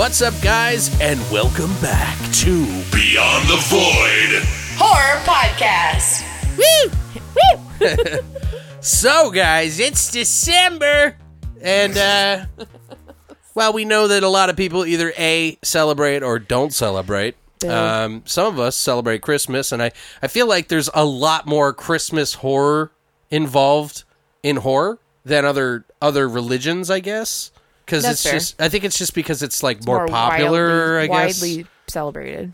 What's up, guys, and welcome back to Beyond the void. Horror Podcast. Woo! Woo! So, guys, it's December, and uh, well, we know that a lot of people either a celebrate or don't celebrate. Um, some of us celebrate Christmas, and I I feel like there's a lot more Christmas horror involved in horror than other other religions, I guess. Because it's fair. just, I think it's just because it's like more, popular. widely, I guess widely celebrated.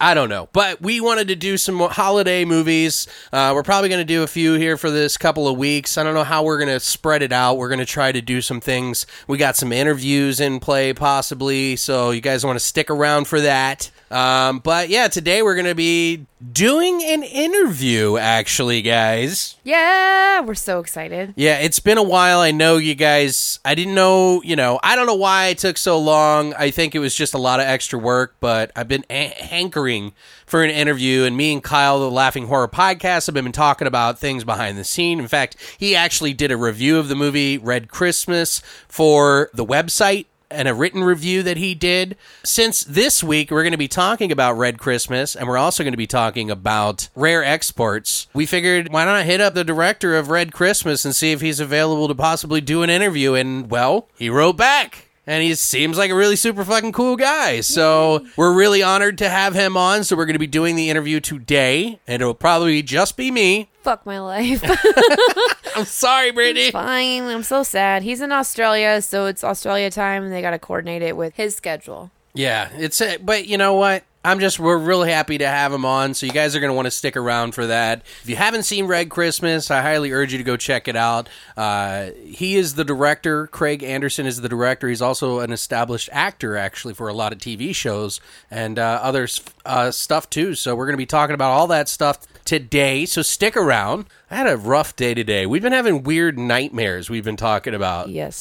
I don't know, but we wanted to do some holiday movies. Uh, we're probably going to do a few here for this couple of weeks. I don't know how we're going to spread it out. We're going to try to do some things. We got some interviews in play, possibly, so you guys want to stick around for that. Um, but yeah, today we're going to be doing an interview, actually, guys. Yeah, we're so excited. Yeah, it's been a while. I know you guys. I didn't know, you know, I don't know why it took so long. I think it was just a lot of extra work, but I've been a- hankering for an interview. And me and Kyle, the Laughing Horror Podcast, have been talking about things behind the scene. In fact, he actually did a review of the movie Red Christmas for the website and a written review that he did. Since this week, we're going to be talking about Red Christmas and we're also going to be talking about rare exports. We figured, why not hit up the director of Red Christmas and see if he's available to possibly do an interview? And, well, he wrote back. And he seems like a really super fucking cool guy. So we're really honored to have him on. So we're going to be doing the interview today. And it'll probably just be me. Fuck my life. I'm sorry, Brittany. Fine. I'm so sad. He's in Australia, so it's Australia time, and they got to coordinate it with his schedule. Yeah, it's a, but you know what? I'm just we're really happy to have him on. So you guys are going to want to stick around for that. If you haven't seen Red Christmas, I highly urge you to go check it out. Uh, he is the director. Craig Anderson is the director. He's also an established actor, actually, for a lot of TV shows and uh, other uh, stuff too. So we're going to be talking about all that stuff today. So stick around. I had a rough day today. We've been having weird nightmares. We've been talking about. Yes.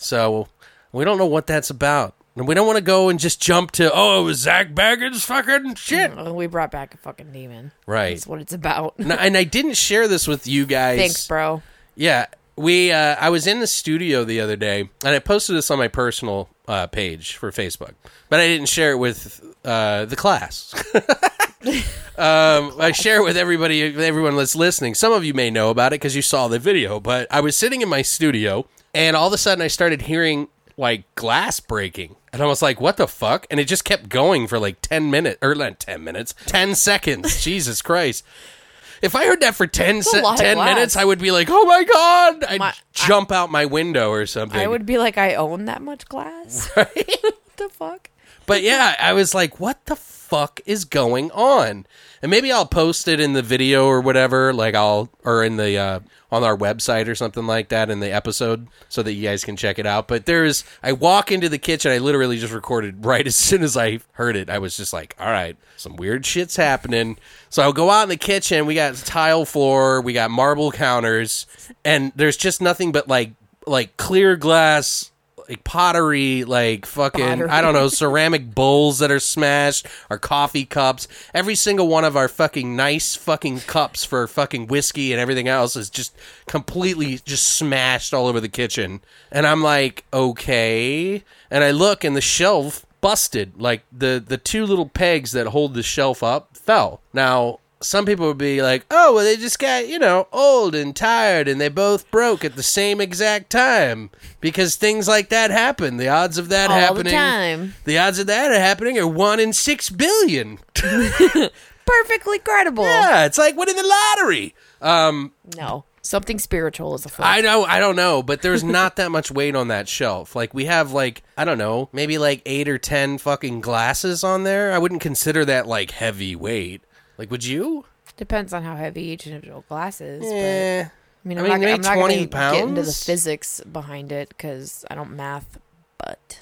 So we don't know what that's about. And we don't want to go and just jump to, oh, it was Zak Bagans fucking shit. We brought back a fucking demon. Right. That's what it's about. and, I- and I didn't share this with you guys. Thanks, bro. Yeah. We, uh, I was in the studio the other day and I posted this on my personal uh, page for Facebook, but I didn't share it with uh, the class. um, I share it with everybody, everyone that's listening. Some of you may know about it because you saw the video, but I was sitting in my studio and all of a sudden I started hearing like glass breaking. And I was like, what the fuck? And it just kept going for like 10 minutes, or not 10 minutes, 10 seconds. Jesus Christ. If I heard that for 10, se- 10 minutes, I would be like, oh my God. I'd My- jump out my window or something. I would be like, I own that much glass. what the fuck? But yeah, I was like, what the fuck is going on? And maybe I'll post it in the video or whatever, like I'll, or in the, uh, on our website or something like that in the episode so that you guys can check it out. But there's, I walk into the kitchen, I literally just recorded right as soon as I heard it. I was just like, all right, some weird shit's happening. So I'll go out in the kitchen, we got tile floor, we got marble counters, and there's just nothing but like, like clear glass like pottery, like fucking Pottery. I don't know, ceramic bowls that are smashed, our coffee cups. Every single one of our fucking nice fucking cups for fucking whiskey and everything else is just completely just smashed all over the kitchen. And I'm like, okay. And I look and the shelf busted. Like the the two little pegs that hold the shelf up fell. Now some people would be like, "Oh, well, they just got you know old and tired, and they both broke at the same exact time because things like that happen. The odds of that All the happening, time. the odds of that happening are one in six billion. Perfectly credible. yeah, it's like winning the lottery. Um, No. Something spiritual is afoot. I know, I don't know, but there's not that much weight on that shelf. Like we have like I don't know, maybe like eight or ten fucking glasses on there. I wouldn't consider that like heavy weight. Like, would you? Depends on how heavy each individual glass is. But, Eh. I mean, I I'm mean, not, I'm not 20 gonna get into the physics behind it because I don't math, but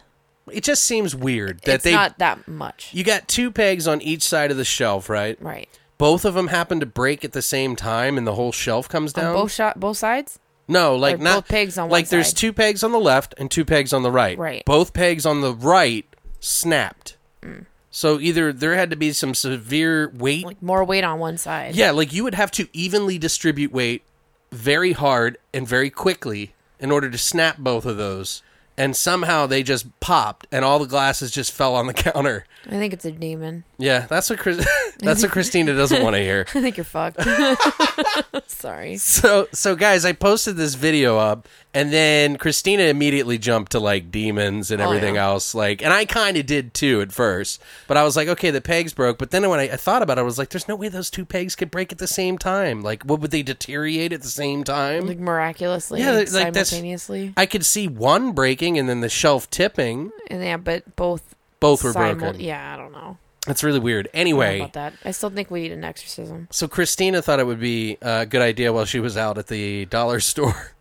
It just seems weird that it's they not that much. you got two pegs on each side of the shelf, right? right. Both of them happen to break at the same time, and the whole shelf comes On down. both shot, both sides. no, like or not both pegs on like there's side? two pegs on the left and two pegs on the right. Right. Both pegs on the right snapped. Mm. So either there had to be some severe weight. Like more weight on one side. yeah, like you would have to evenly distribute weight very hard and very quickly in order to snap both of those. And somehow they just popped, and all the glasses just fell on the counter. I think it's a demon. Yeah, that's what Chris, that's what Christina doesn't want to hear. I think you're fucked. Sorry. So, so guys, I posted this video up, and then Christina immediately jumped to like demons and Oh, everything yeah. else. Like, and I kind of did too at first, but I was like, okay, the pegs broke. But then when I, I thought about it, I was like, there's no way those two pegs could break at the same time. Like, what would they deteriorate at the same time? Like miraculously, Yeah, like, simultaneously, I could see one breaking and then the shelf tipping. and yeah, but both Both were simul- broken. Yeah, I don't know. That's really weird. I Anyway, about that. I still think we need an exorcism. So Christina thought it would be a good idea while she was out at the dollar store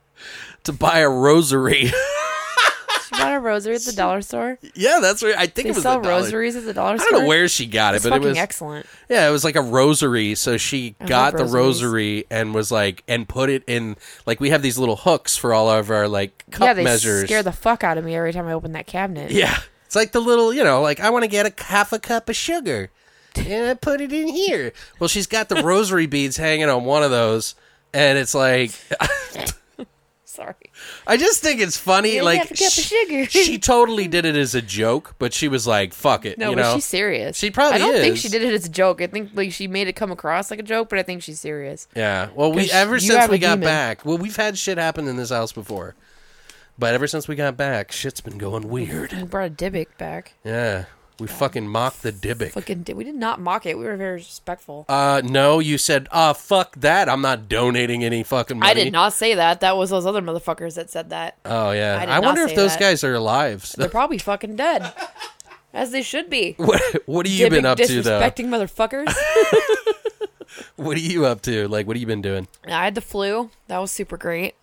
to buy a rosary. She bought a rosary at the dollar store. yeah, that's right. I think They it was sell the dollar- rosaries at the dollar store. I don't know where she got it, It's but it fucking was excellent. yeah, it was like a rosary. So she I got love the rosaries. rosary and was like and put it in like we have these little hooks for all of our like cup yeah, they measures. scare the fuck out of me every time I open that cabinet. yeah, it's like the little you know like I want to get a half a cup of sugar and I put it in here. Well, she's got the rosary beads hanging on one of those, and it's like. Sorry. I just think it's funny. Like have a cup of sh- sugar. she totally did it as a joke, but she was like, "Fuck it," No, you but know. she's serious. She probably I don't think she did it as a joke. I think like she made it come across like a joke, but I think she's serious. yeah. Well, we ever since we got demon. back, well, we've had shit happen in this house before, but ever since we got back, shit's been going weird. We brought a Dybbuk back. Yeah, we fucking mocked the Dybbuk. Fucking, di- we did not mock it. We were very respectful. Uh, no, you said, "Ah, fuck that. I'm not donating any fucking money." I did not say that. That was those other motherfuckers that said that. Oh yeah, I did I, not wonder if say those that. guys are alive. They're probably fucking dead, as they should be. what What have you been Dybbuk up to though? disrespecting motherfuckers. What are you up to? Like, what have you been doing? I had the flu. That was super great.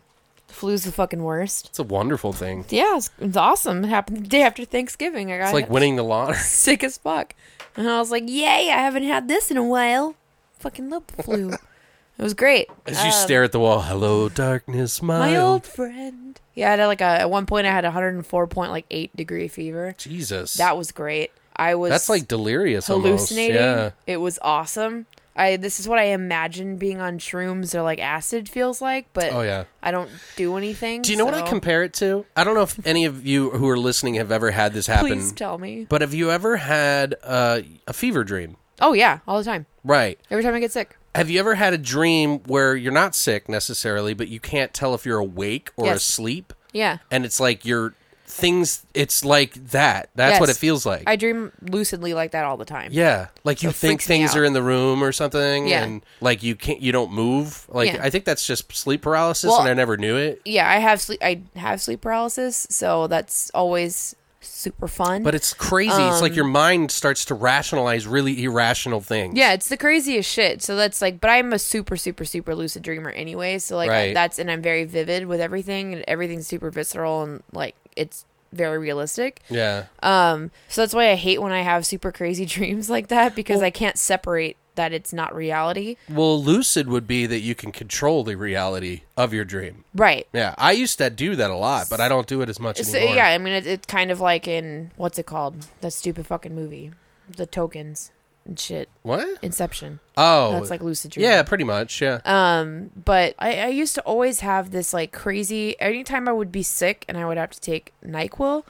Flu's the fucking worst. It's a wonderful thing. Yeah, it's, it's awesome. It happened the day after Thanksgiving. I got It's like winning the lottery. sick as fuck. And I was like, yay, I haven't had this in a while. Fucking love the flu. it was great. As you Um, stare at the wall, hello darkness, my, my old old friend. Yeah, I had like a at one point I had 104.8 degree fever. Jesus. That was great. I was That's like delirious hallucinating. almost. Yeah. It was awesome. I this is what I imagine being on shrooms or like acid feels like, but Oh yeah. I don't do anything. Do you know what I compare it to? I don't know if any of you who are listening have ever had this happen. Please tell me. But have you ever had uh, a fever dream? Oh yeah, all the time. Right. Every time I get sick. Have you ever had a dream where you're not sick necessarily, but you can't tell if you're awake or Yes. asleep? Yeah. And it's like your things, it's like that. That's what it feels like. I dream lucidly like that all the time. yeah, like you it think things are in the room or something, Yeah. and like you can't, you don't move. Like Yeah. I think that's just sleep paralysis, Well- and I never knew it. Yeah, I have sleep. I have sleep paralysis, so that's always super fun. But it's crazy. it's like your mind starts to rationalize really irrational things. Um, yeah, it's the craziest shit. So that's like, but I'm a super, super, super lucid dreamer anyway. So like Right. that's and I'm very vivid with everything, and everything's super visceral and like it's very realistic. Yeah. Um, so that's why I hate when I have super crazy dreams like that because I can't separate that it's not reality. Well, lucid would be that you can control the reality of your dream. Right. Yeah, I used to do that a lot, but I don't do it as much So, anymore. yeah, I mean, it, it's kind of like in what's it called? That stupid fucking movie, the tokens and shit. What? Inception. Oh, That's like lucid dreaming. yeah, pretty much. Yeah. Um, but I, I used to always have this like crazy. Anytime I would be sick and I would have to take Nyquil,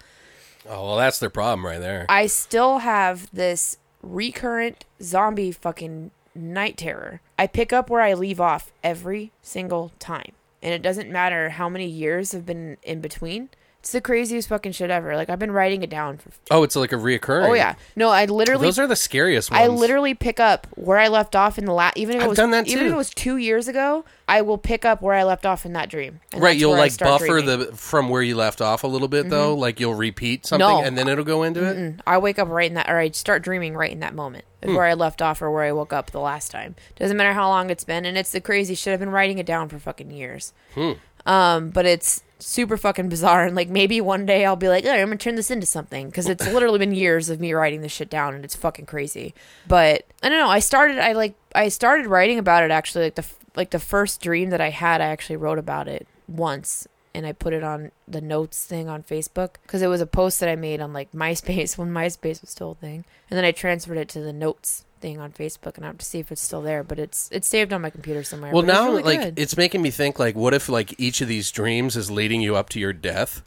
oh, well, that's their problem right there. I still have this recurrent zombie fucking night terror. I pick up where I leave off every single time. And it doesn't matter how many years have been in between. It's the craziest fucking shit ever. Like I've been writing it down for Oh, it's like a reoccurring. Oh yeah. No, I literally Those are the scariest ones. I literally pick up where I left off in the last. Even if it I've was done that even if it was two years ago, I will pick up where I left off in that dream. And Right, that's you'll where I like start buffer dreaming. Mm-hmm. the from where you left off a little bit though. Like you'll repeat something No. and then it'll go into it. I wake up right in that, or I start dreaming right in that moment of Hmm. where I left off or where I woke up the last time. Doesn't matter how long it's been, and it's the crazy shit. I've been writing it down for fucking years. Hmm. Um, but it's super fucking bizarre, and like maybe one day I'll be like, oh, I'm gonna turn this into something because it's literally been years of me writing this shit down, and it's fucking crazy. But I don't know. I started. I like. I started writing about it actually. Like the like the first dream that I had, I actually wrote about it once and I put it on the notes thing on Facebook because it was a post that I made on like MySpace when MySpace was still a thing, and then I transferred it to the notes thing on Facebook, and I have to see if it's still there. But it's it's saved on my computer somewhere. Well, but it's now really like good. it's making me think like, what if like each of these dreams is leading you up to your death?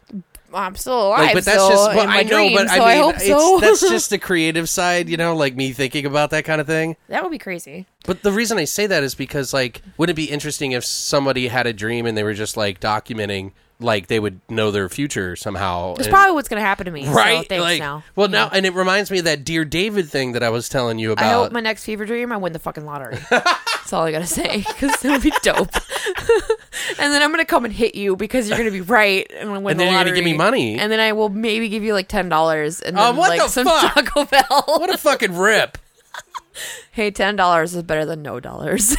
I'm still alive. Like, but that's so, just well, I know, dreams, but I so mean, I hope it's, so. that's just the creative side, you know, like me thinking about that kind of thing. that would be crazy. But the reason I say that is because like, wouldn't it be interesting if somebody had a dream and they were just like documenting, like they would know their future somehow? That's and- probably what's gonna happen to me. right. So thanks like, now. well, now and it reminds me of that Dear David thing that I was telling you about. I hope my next fever dream I win the fucking lottery. That's all I gotta say because it'll be dope. and then I'm gonna come and hit you because you're gonna be right and win And the then you're gonna give me money. And then I will maybe give you like ten dollars and Oh, then what like the some fuck? Taco Bell. what a fucking rip! hey, ten dollars is better than no dollars.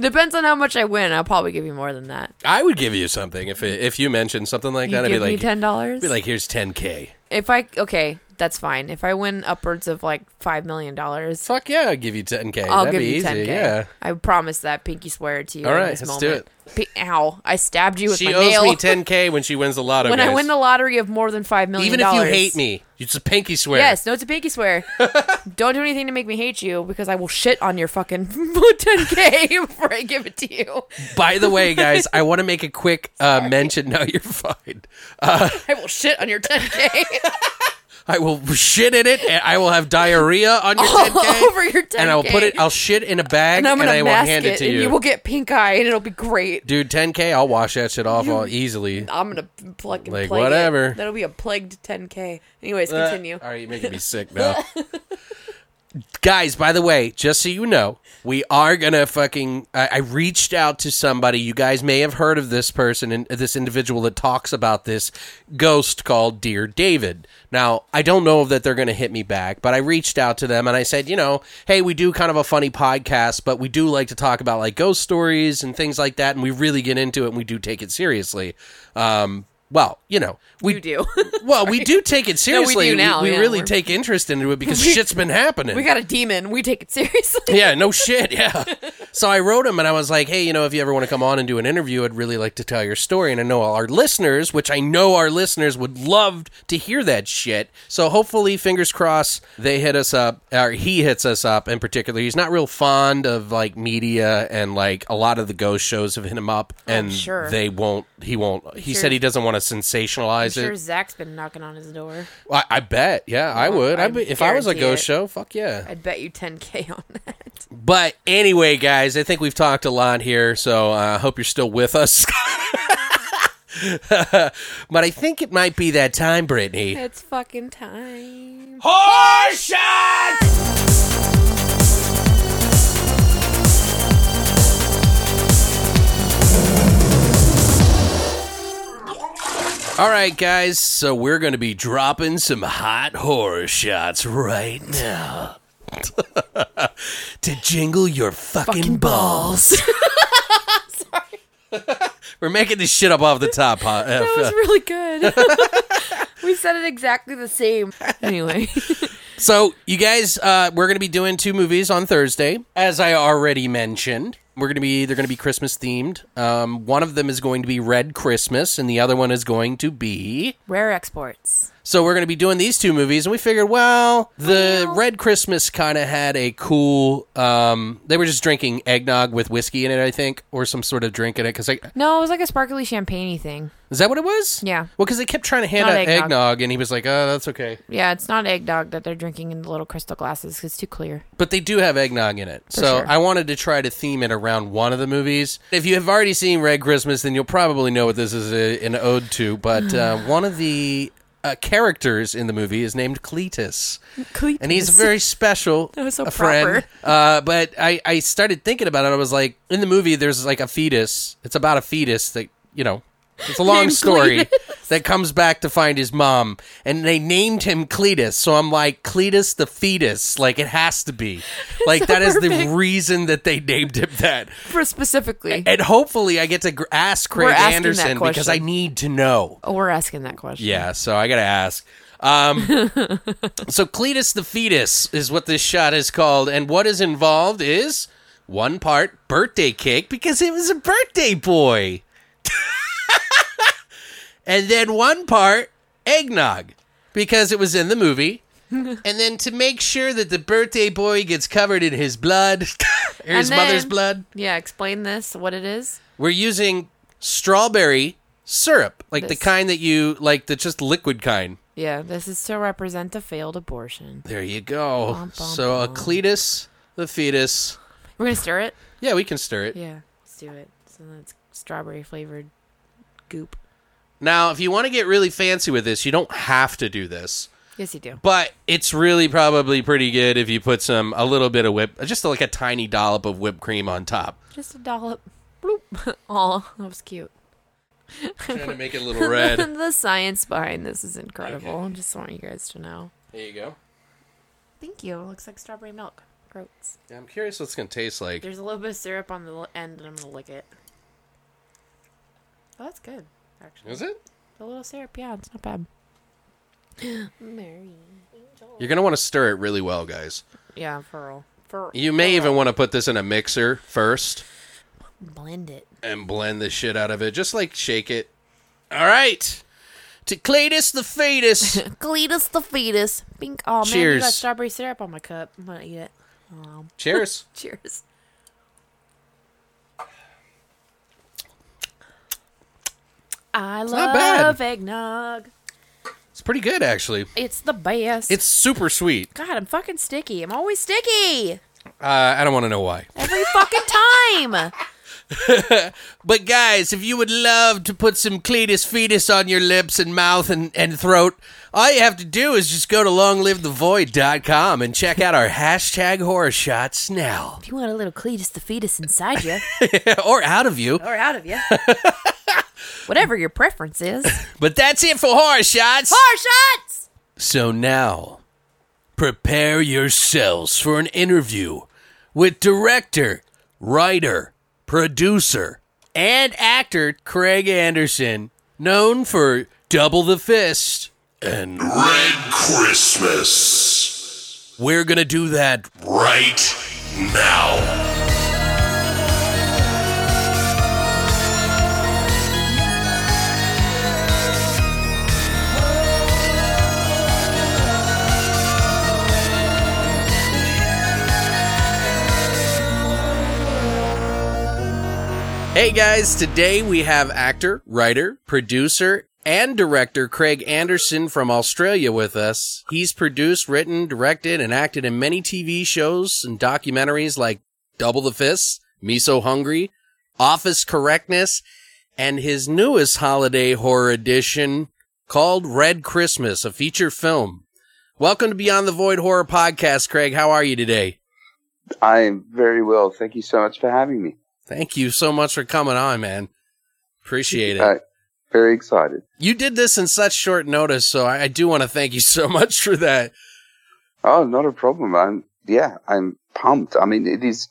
Depends on how much I win. I'll probably give you more than that. I would give you something if it, if you mentioned something like You that. I'd give be me like, ten dollars. be like, here's 10k. if I okay, that's fine. If I win upwards of like five million dollars, Fuck yeah, I'll give you 10k. I'll That'd give be you ten k. Yeah. I promise that. Pinky swear to you. All in right, this let's do moment. P- ow! I stabbed you with She my owes me 10k when she wins the lotto. when I win the lottery of more than five million even if you hate me, it's a pinky swear. Yes, no, it's a pinky swear. Don't do anything to make me hate you because I will shit on your fucking 10k before I give it to you. By the way, guys, I want to make a quick uh, mention. No, you're fine. Uh, I will shit on your 10k I will shit in it, and I will have diarrhea on your all 10k, over your 10k. and I will put it. I'll shit in a bag, and and, I'm gonna I will mask hand it, it to and you. you will get pink eye, and it'll be great. Dude, 10k, I'll wash that shit off all easily. I'm gonna plug and Like, plague it. whatever. That'll be a plagued 10k. Anyways, Uh, continue. all right, you're making me sick now. Guys, by the way, just so you know, we are gonna fucking. I, I reached out to somebody. You guys may have heard of this person and this individual that talks about this ghost called Dear David. Now, I don't know that they're gonna hit me back, but I reached out to them and I said, you know, hey, we do kind of a funny podcast, but we do like to talk about like ghost stories and things like that, and we really get into it and we do take it seriously. Um, well, you know, we You do. well, we do take it No, we do seriously. now, we yeah, really we're- take interest into it because We- shit's been happening. we got a demon. We take it seriously. yeah, no shit. Yeah. So I wrote him and I was like, hey, you know, if you ever want to come on and do an interview, I'd really like to tell your story. And I know our listeners, which I know our listeners would love to hear that shit. So hopefully, fingers crossed, they hit us up, or he hits us up in particular. He's not real fond of like media and like a lot of the ghost shows have hit him up oh, and sure. they won't, he won't, he sure- said he doesn't want to sensationalize it. I'm sure it. Zach's been knocking on his door. I, I bet. Yeah, I Well, would. I I'd be, if I was a ghost it. show, fuck yeah. I'd bet you 10k on that. But anyway, guys, I think we've talked a lot here, so I uh, hope you're still with us. but I think it might be that time, Brittany. It's fucking time. Horse shots! All right, guys, so we're going to be dropping some hot horror shots right now. to jingle your fucking, balls. Sorry. We're making this shit up off the top. Huh? That was really good. we said it exactly the same. Anyway, So, you guys, uh, we're going to be doing two movies on Thursday, as I already mentioned. We're going to be they're going to be Christmas themed. Um, one of them is going to be Red Christmas, and the other one is going to be. rare exports. So we're going to be doing these two movies, and we figured, well, the Red Christmas kind of had a cool. Um, they were just drinking eggnog with whiskey in it, I think, or some sort of drink in it. Because I No, it was like a sparkly champagne thing. Is that what it was? Yeah. Well, because they kept trying to hand Not out eggnog. eggnog. and he was like, "Oh, that's okay." Yeah, it's not eggnog that they're drinking in the little crystal glasses 'cause it's too clear. But they do have eggnog in it. For so sure. I wanted to try to theme it around one of the movies. If you have already seen Red Christmas, then you'll probably know what this is a, an ode to. But uh, one of the uh, characters in the movie is named Cletus. And he's a very special That was so a friend. proper. Uh, but I, I started thinking about it. I was like, in the movie, there's like a fetus. It's about a fetus that, you know, it's a long story Cletus. that comes back to find his mom. And they named him Cletus. So I'm like, Cletus the fetus. Like, it has to be. Like, So that is the reason that they named him that. For specifically. And hopefully I get to ask Craig Anderson because I need to know. oh, we're asking that question. Yeah, so I gotta ask. Um, so Cletus the fetus is what this shot is called, and what is involved is one part birthday cake because it was a birthday boy, and then one part eggnog because it was in the movie. and then to make sure that the birthday boy gets covered in his blood, or his And mother's blood, Yeah, explain this, what it is. we're using strawberry syrup, like the kind that you like, the just liquid kind. Yeah, this is to represent a failed abortion. There you go. Bum, bum, so a. Cletus the fetus. We're going to stir it? Yeah, we can stir it. Yeah, let's do it. So that's strawberry flavored goop. Now, if you want to get really fancy with this, you don't have to do this. Yes, you do. But it's really probably pretty good if you put some a little bit of whip, just like a tiny dollop of whipped cream on top. Just a dollop. Bloop. Aw, that was cute. Trying to make it a little red. the science behind this is incredible. Okay. I just want you guys to know. There you go. Thank you. It looks like strawberry milk. Gross. Yeah, I'm curious what it's gonna taste like. There's a little bit of syrup on the end, and I'm gonna lick it. Oh, that's good. Actually, Is it? the little syrup. Yeah, it's not bad. Mary. You're gonna want to stir it really well, guys. Yeah, for real. For You may even want to put this in a mixer first blend it. and blend the shit out of it. Just like shake it. All right. To Cletus the fetus. Cletus the fetus. Bink. Oh man, you Cheers. got strawberry syrup on my cup. I'm gonna eat it. Oh, Cheers. cheers. I love eggnog. It's pretty good, actually. It's the best. It's super sweet. God, I'm fucking sticky. I'm always sticky Uh, I don't want to know why. every fucking time. But guys, if you would love to put some Cletus fetus on your lips and mouth and, and throat, all you have to do is just go to longlivethevoid.com and check out our hashtag horror shots now. If you want a little Cletus the fetus inside you or out of you. or out of you, whatever your preference is. But that's it for horror shots. Horror shots. So now, prepare yourselves for an interview with director, writer, producer, and actor Craig Anderson, known for Double the Fist. And Red Christmas. we're going to do that Right now. Hey guys, today we have actor, writer, producer, and director Craig Anderson from Australia with us. He's produced, written, directed, and acted in many TV shows and documentaries like Double the Fist, Me So Hungry, Office Correctness, and his newest holiday horror edition called Red Christmas, a feature film. Welcome to Beyond the Void Horror Podcast, Craig. How are you today? I'm very well. Thank you so much for having me. Thank you so much for coming on, man. Appreciate it. Very excited. You did this in such short notice, so I, I do want to thank you so much for that. Oh, not a problem. I'm yeah, I'm pumped. I mean, it is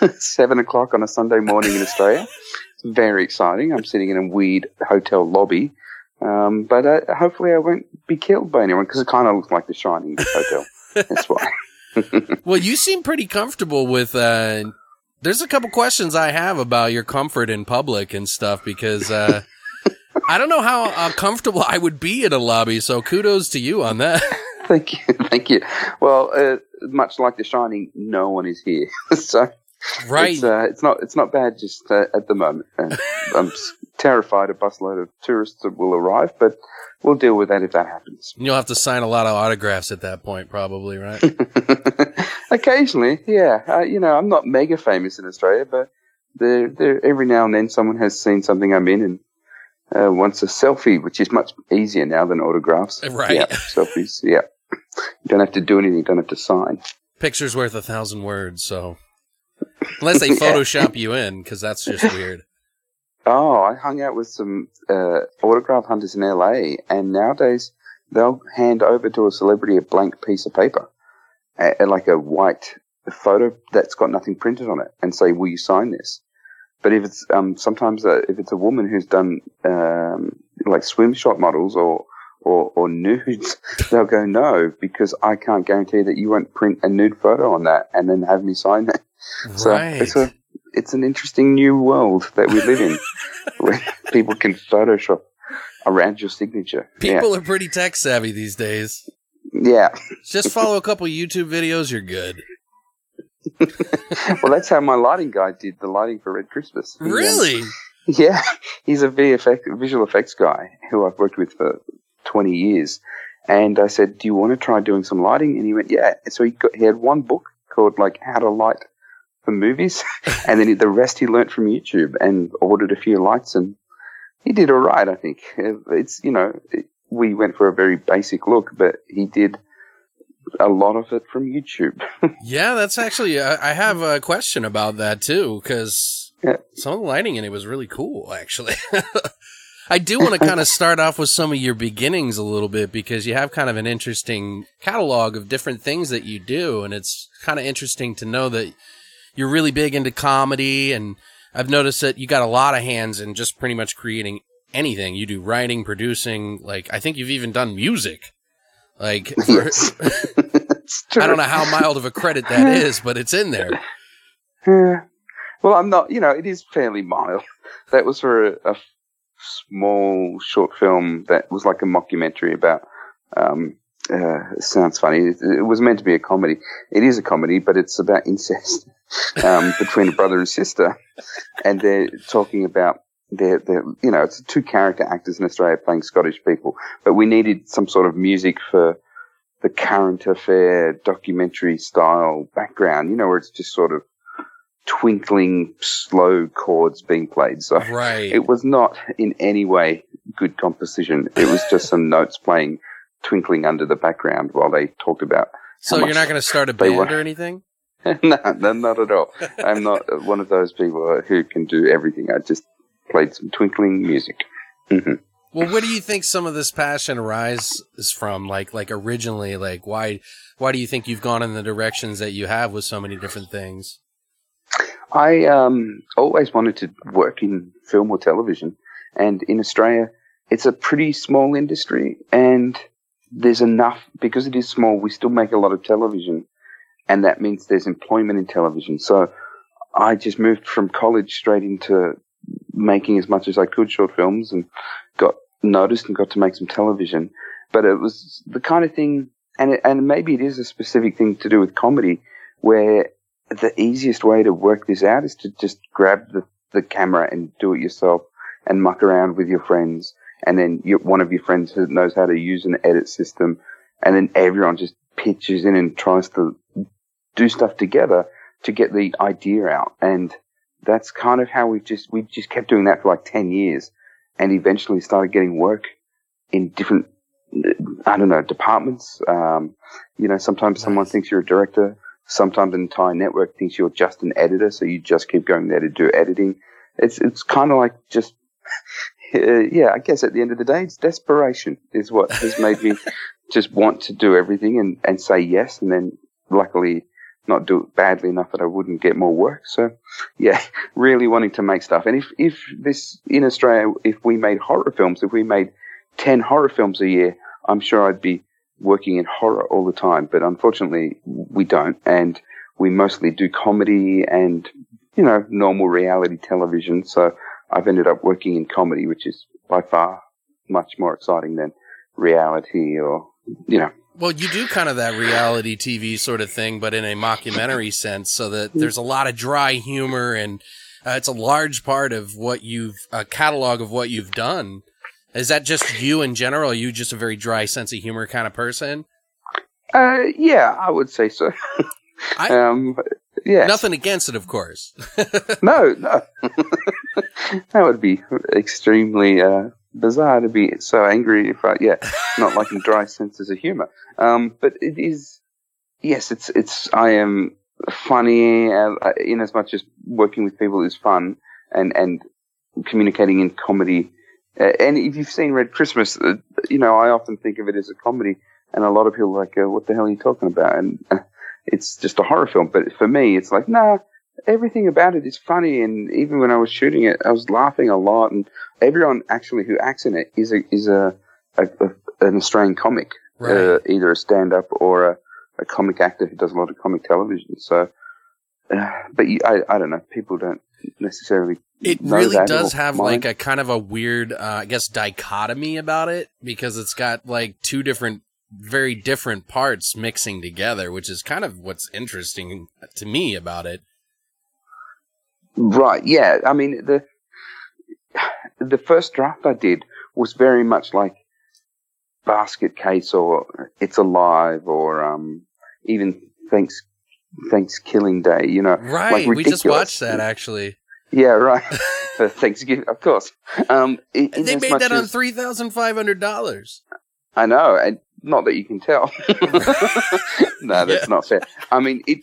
seven o'clock on a Sunday morning in Australia. It's very exciting. I'm sitting in a weird hotel lobby, um, but uh, hopefully I won't be killed by anyone because it kind of looks like The Shining. This hotel. That's why. Well, you seem pretty comfortable with. Uh, there's a couple questions I have about your comfort in public and stuff because uh, I don't know how uh, comfortable I would be in a lobby. So kudos to you on that. Thank you, thank you. Well, uh, much like The Shining, no one is here, so Right. It's, uh, it's not it's not bad just uh, at the moment. Uh, I'm terrified a busload of tourists will arrive, but we'll deal with that if that happens. You'll have to sign a lot of autographs at that point, probably, right? Occasionally, yeah. Uh, you know, I'm not mega famous in Australia, but there, there, every now and then someone has seen something I'm in and uh, wants a selfie, which is much easier now than autographs. Right. Yeah, selfies. Yeah. You don't have to do anything. You don't have to sign. Picture's worth a thousand words, so unless they Photoshop you in, because that's just weird. Oh, I hung out with some uh, autograph hunters in LA, and nowadays they'll hand over to a celebrity a blank piece of paper, uh, like a white photo that's got nothing printed on it, and say, "Will you sign this?" But if it's um, sometimes uh, if it's a woman who's done um, like swim shot models or or, or nudes, they'll go no because I can't guarantee that you won't print a nude photo on that and then have me sign it. So right. it's a it's an interesting new world that we live in, where people can Photoshop around your signature. People are pretty tech savvy these days. Yeah, Just follow a couple YouTube videos, you're good. Well, that's how my lighting guy did the lighting for Red Christmas. He, um, Really? yeah, he's a VFX visual effects guy who I've worked with for twenty years. And I said, "Do you want to try doing some lighting?" And he went, "Yeah." So he got, he had one book called like How to Light for Movies, and then the rest he learnt from YouTube and ordered a few lights, and he did all right. I think it's you know we went for a very basic look, but he did a lot of it from YouTube. Yeah, that's actually. I I have a question about that too, because Yeah. some of the lighting in it was really cool. Actually, I do want to kind of start off with some of your beginnings a little bit because you have kind of an interesting catalog of different things that you do, and it's kind of interesting to know that you're really big into comedy, and I've noticed that you got a lot of hands in just pretty much creating anything. You do writing, producing, like I think you've even done music. Like, for. I don't know how mild of a credit that is, but it's in there. Yeah. Well, I'm not. You know, it is fairly mild. That was for a, a small short film that was like a mockumentary about. Um, uh, sounds funny. It, it was meant to be a comedy. It is a comedy, but it's about incest um, between a brother and sister, and they're talking about. They're, they're, you know, it's two character actors in Australia playing Scottish people, but we needed some sort of music for the current affair documentary style background, you know, where it's just sort of twinkling slow chords being played. So Right. it was not in any way good composition. It was just some notes playing twinkling under the background while they talked about. so you're not going to start a band were- or anything? no, no, not at all. I'm not one of those people who can do everything. I just played some twinkling music. hmm Well, where do you think some of this passion arises from? Like, like originally, like why, why do you think you've gone in the directions that you have with so many different things? I um, always wanted to work in film or television, and in Australia, it's a pretty small industry, and there's enough because it is small. We still make a lot of television, and that means there's employment in television. So I just moved from college straight into making as much as I could short films, and got noticed and got to make some television. But it was the kind of thing, and it, and maybe it is a specific thing to do with comedy, where the easiest way to work this out is to just grab the, the camera and do it yourself and muck around with your friends. And then you, one of your friends knows how to use an edit system. And then everyone just pitches in and tries to do stuff together to get the idea out. And that's kind of how we've just, we just kept doing that for like 10 years and eventually started getting work in different, I don't know, departments. Um, you know, sometimes someone thinks you're a director. Sometimes an entire network thinks you're just an editor, so you just keep going there to do editing. It's it's kind of like just, uh, yeah. I guess at the end of the day, it's desperation is what has made me just want to do everything and and say yes, and then luckily not do it badly enough that I wouldn't get more work. So yeah, really wanting to make stuff. And if if this in Australia, if we made horror films, if we made ten horror films a year, I'm sure I'd be working in horror all the time, but unfortunately we don't. And we mostly do comedy and, you know, normal reality television. So I've ended up working in comedy, which is by far much more exciting than reality or, you know, Well, you do kind of that reality TV sort of thing, but in a mockumentary sense, so that there's a lot of dry humor and uh, it's a large part of what you've a catalog of what you've done. Is that just you in general? Are you just a very dry sense of humor kind of person? Uh, yeah, I would say so. I- um, yeah. Nothing against it, of course. No, no. that would be extremely uh, bizarre to be so angry I, yeah, not liking dry senses of humor. Um, but it is, yes, it's, it's, I am funny uh, in as much as working with people is fun and, and communicating in comedy. Uh, and if you've seen Red Christmas, uh, you know, I often think of it as a comedy and a lot of people are like, uh, what the hell are you talking about? And uh, it's just a horror film. But for me, it's like, nah, everything about it is funny. And even when I was shooting it, I was laughing a lot. And everyone actually who acts in it is a, is a, a, a an Australian comic, Right. uh, either a stand up or a, a comic actor who does a lot of comic television. So, uh, but you, I, I don't know. People don't necessarily. It really does have mind. like a kind of a weird, uh, I guess, dichotomy about it because it's got like two different, very different parts mixing together, which is kind of what's interesting to me about it. Right. Yeah. I mean, the the first draft I did was very much like Basket Case or It's Alive or um, even Thanks Thanksgiving Day. You know, Right. Like we just watched that actually. yeah, right. For Thanksgiving, of course. Um, in, in they made that on three thousand five hundred dollars. I know, and not that you can tell. no, that's Yeah. not fair. I mean, it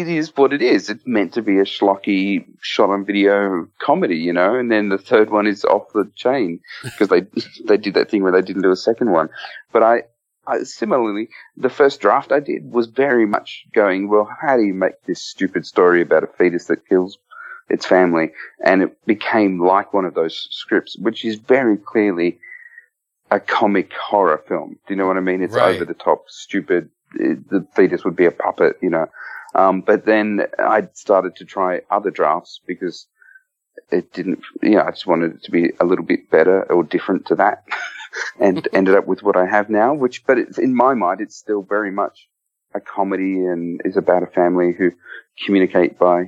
it is what it is. It's meant to be a schlocky shot on video comedy, you know. And then the third one is off the chain because they they did that thing where they didn't do a second one. But I, I similarly, the first draft I did was very much going, well, how do you make this stupid story about a fetus that kills its family? And it became like one of those scripts, which is very clearly a comic horror film. Do you know what I mean? It's Right. over the top, stupid. It, the fetus would be a puppet, you know. Um, but then I started to try other drafts because it didn't, you know, I just wanted it to be a little bit better or different to that and ended up with what I have now, which, but it's, in my mind, it's still very much a comedy and is about a family who communicate by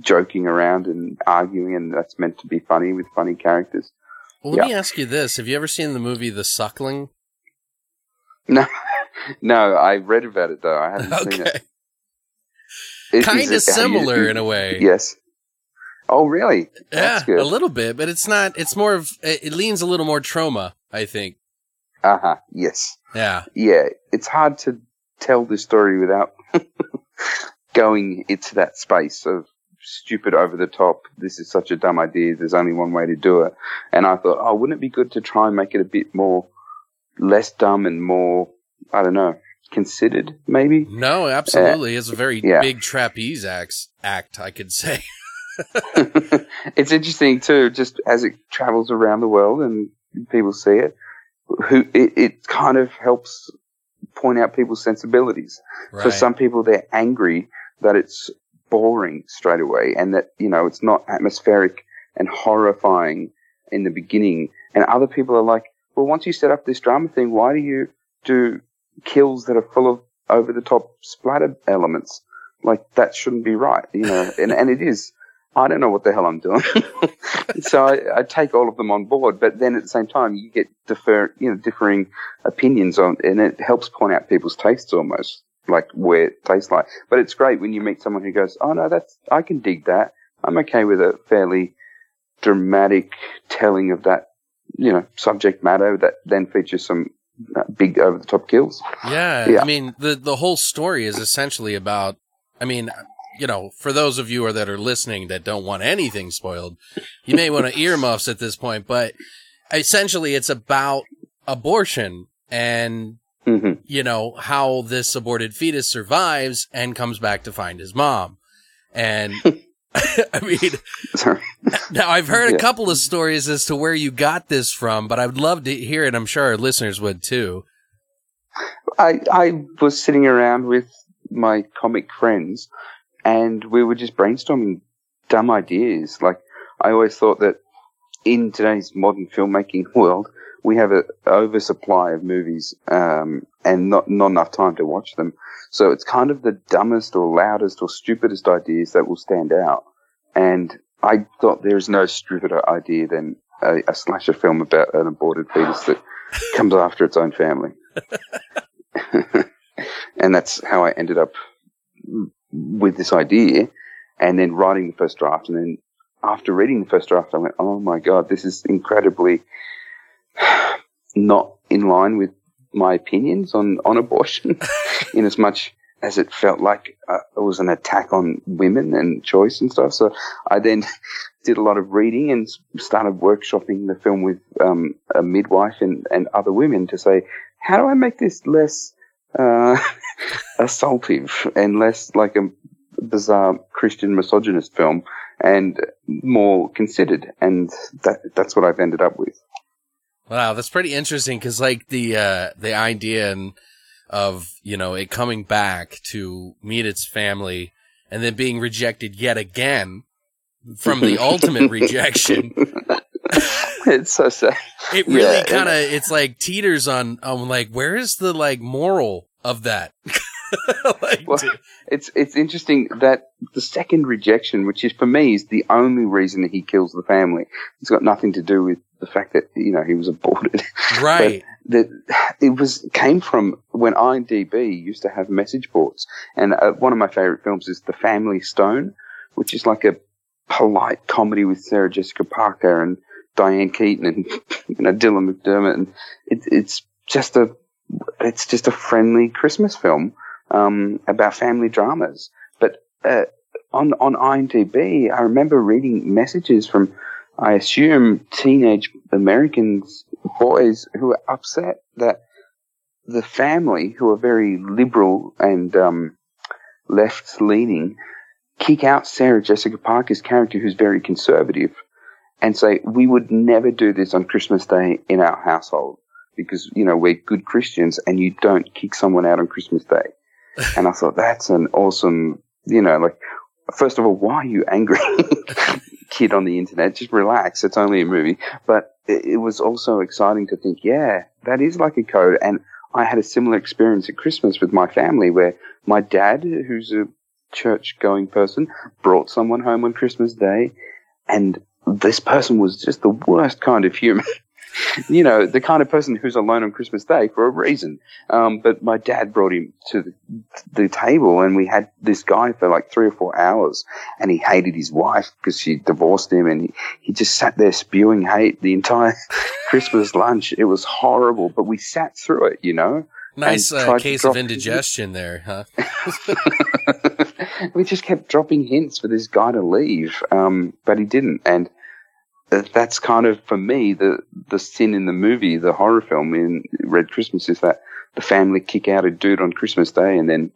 joking around and arguing and that's meant to be funny with funny characters. Well, let Yeah. me ask you this: Have you ever seen the movie The Suckling? No, no, I read about it though. I haven't seen it. Kind of you- similar in a way. Yes. Oh, really? Yeah, That's good. a little bit, but it's not. It's more of. It it leans a little more trauma, I think. Uh huh. Yes. Yeah, Yeah. It's hard to tell the story without going into that space of stupid over the top. This is such a dumb idea. There's only one way to do it. And I thought, oh, wouldn't it be good to try and make it a bit more less dumb and more, I don't know, considered maybe? no, absolutely. It's a very yeah. big trapeze act. Act, I could say. it's interesting too, just as it travels around the world and people see it, who it, it kind of helps point out people's sensibilities. Right. For some people, they're angry that it's boring straight away and that, you know, it's not atmospheric and horrifying in the beginning. And other people are like, well, once you set up this drama thing, why do you do kills that are full of over the top splatter elements? Like that shouldn't be right, you know, and, and it is. I don't know what the hell I'm doing. so I, I take all of them on board, but then at the same time, you get differ, you know, differing opinions on, and it helps point out people's tastes almost, like where it tastes like. But it's great when you meet someone who goes, "Oh no, that's I can dig that. I'm okay with a fairly dramatic telling of that, you know, subject matter that then features some big over the top kills." Yeah, Yeah. I mean the the whole story is essentially about. I mean, you know, for those of you that are listening that don't want anything spoiled, you may want to earmuffs at this point. But essentially, it's about abortion and hmm you know how this aborted fetus survives and comes back to find his mom. And I mean, Sorry. now I've heard a couple of stories as to where you got this from, but I would love to hear it. I'm sure our listeners would too. I I was sitting around with my comic friends, and we were just brainstorming dumb ideas. Like I always thought that in today's modern filmmaking world, we have an oversupply of movies, um, and not not enough time to watch them. So it's kind of the dumbest or loudest or stupidest ideas that will stand out. And I thought there is no stupider idea than a, a slasher film about an aborted fetus that comes after its own family. and that's how I ended up with this idea and then writing the first draft. And then after reading the first draft, I went, oh my God, this is incredibly not in line with my opinions on, on abortion in as much as it felt like uh, it was an attack on women and choice and stuff. So I then did a lot of reading and started workshopping the film with um, a midwife and, and other women to say, how do I make this less uh, assaultive and less like a bizarre Christian misogynist film and more considered? And that that's what I've ended up with. Wow, that's pretty interesting because like the uh, the idea and of you know it coming back to meet its family and then being rejected yet again from the ultimate rejection. it's so sad. It really yeah, kind of it's like teeters on on like where is the like moral of that? like, well, it's it's interesting that the second rejection, which is for me is the only reason that he kills the family, it's got nothing to do with the fact that you know he was aborted. Right. that it was came from when IMDb used to have message boards, and uh, one of my favorite films is The Family Stone, which is like a polite comedy with Sarah Jessica Parker and Diane Keaton and you know Dylan McDermott, and it, it's just a it's just a friendly Christmas film um, about family dramas. But uh, on on IMDb, I remember reading messages from I assume teenage Americans, boys who are upset that the family, who are very liberal and um, left leaning, kick out Sarah Jessica Parker's character, who's very conservative, and say, We would never do this on Christmas Day in our household because, you know, we're good Christians and you don't kick someone out on Christmas Day. And I thought, That's an awesome, you know, like, first of all, why are you angry? kid on the internet. Just relax. It's only a movie. But it, was also exciting to think, yeah, that is like a code. And I had a similar experience at Christmas with my family where my dad, who's a church going person, brought someone home on Christmas Day. And this person was just the worst kind of human. you know, the kind of person who's alone on Christmas Day for a reason. Um, but my dad brought him to the, the, table and we had this guy for like three or four hours and he hated his wife because she divorced him and he, he just sat there spewing hate the entire Christmas lunch. It was horrible, but we sat through it, you know. Nice uh, case of indigestion there, huh? we just kept dropping hints for this guy to leave, um, but he didn't. And that's kind of for me the the sin in the movie, the horror film in Red Christmas is that the family kick out a dude on Christmas Day, and then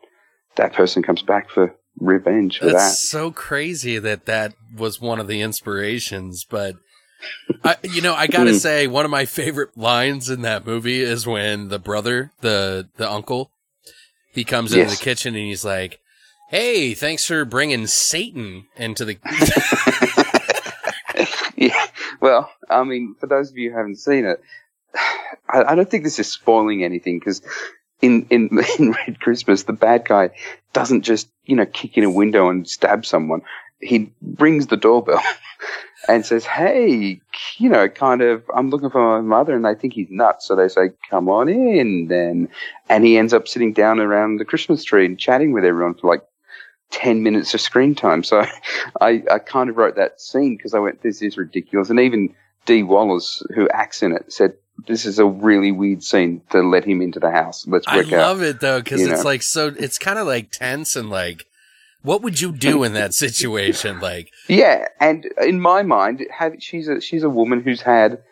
that person comes back for revenge for That's that. so crazy that that was one of the inspirations, but. I, you know, I gotta hmm. say, one of my favorite lines in that movie is when the brother, the the uncle, he comes yes. into the kitchen and he's like, "Hey, thanks for bringing Satan into the." Well, I mean, for those of you who haven't seen it, I, I don't think this is spoiling anything because in, in, in Red Christmas, the bad guy doesn't just, you know, kick in a window and stab someone. He rings the doorbell and says, Hey, you know, kind of, I'm looking for my mother and they think he's nuts. So they say, come on in then. And he ends up sitting down around the Christmas tree and chatting with everyone for like 10 minutes of screen time. So I, I kind of wrote that scene because I went, this is ridiculous. And even Dee Wallace, who acts in it, said, this is a really weird scene to let him into the house. Let's work out. I love it though, because it's know. like so, it's kind of like tense and like, what would you do in that situation? Like, yeah. And in my mind, have, she's a, she's a woman who's had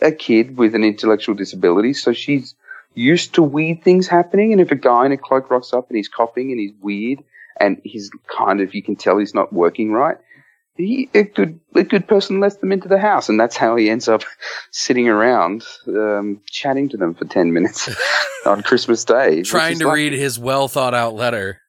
a kid with an intellectual disability. So she's used to weird things happening. And if a guy in a cloak rocks up and he's coughing and he's weird, and he's kind of you can tell he's not working right. He, a good a good person lets them into the house, and that's how he ends up sitting around um, chatting to them for ten minutes on Christmas Day, trying to like, read his well thought out letter.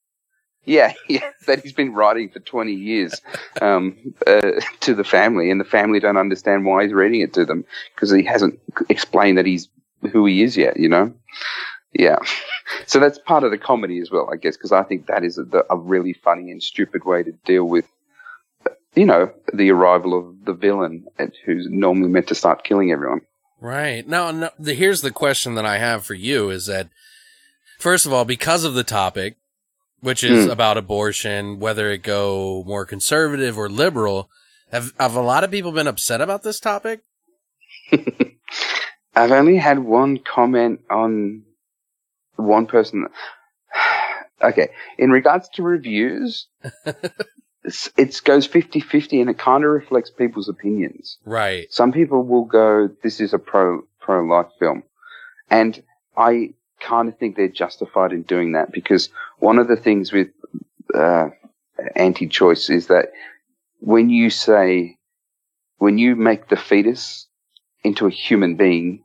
Yeah, yeah, that he's been writing for twenty years um, uh, to the family, and the family don't understand why he's reading it to them because he hasn't explained that he's who he is yet. You know, yeah. So that's part of the comedy as well, I guess, because I think that is a, a, really funny and stupid way to deal with you know, the arrival of the villain who's normally meant to start killing everyone. Right. Now, no, the, here's the question that I have for you is that, first of all, because of the topic, which is Hmm. about abortion, whether it go more conservative or liberal, have, have a lot of people been upset about this topic? I've only had one comment on one person. okay. In regards to reviews, it goes 50 50 and it kind of reflects people's opinions. Right. Some people will go, this is a pro, pro life film. And I kind of think they're justified in doing that because one of the things with, uh, anti choice is that when you say, when you make the fetus into a human being,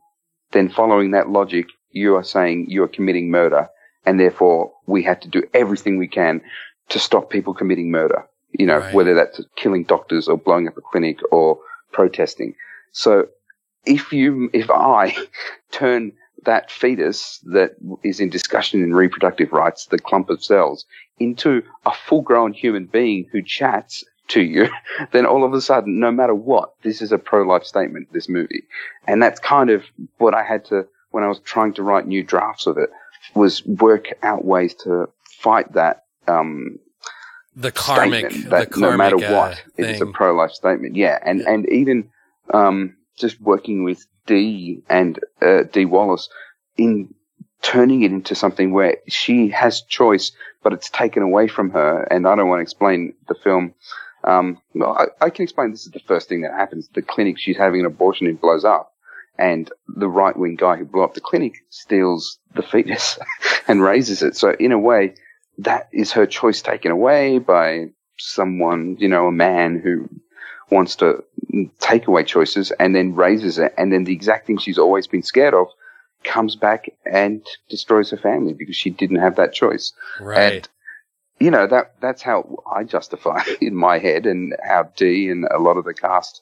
then following that logic, you are saying you are committing murder and therefore we have to do everything we can to stop people committing murder. You know, Right. whether that's killing doctors or blowing up a clinic or protesting. So if you, if I turn that fetus that is in discussion in reproductive rights, the clump of cells, into a full grown human being who chats to you, then all of a sudden, no matter what, this is a pro-life statement, this movie. And that's kind of what I had to, when I was trying to write new drafts of it, was work out ways to fight that, um, The karmic, the that karmic, no matter uh, what, it is a pro-life statement. Yeah, and Yeah. and even um, just working with Dee and uh, Dee Wallace in turning it into something where she has choice, but it's taken away from her. And I don't want to explain the film. Um, well, I, I can explain this is the first thing that happens. The clinic she's having an abortion in blows up. And the right wing guy who blew up the clinic steals the fetus and raises it. So in a way, that is her choice taken away by someone, you know, a man who wants to take away choices and then raises it. And then the exact thing she's always been scared of comes back and destroys her family because she didn't have that choice. Right. And, you know, that, that's how I justify it in my head and how Dee and a lot of the cast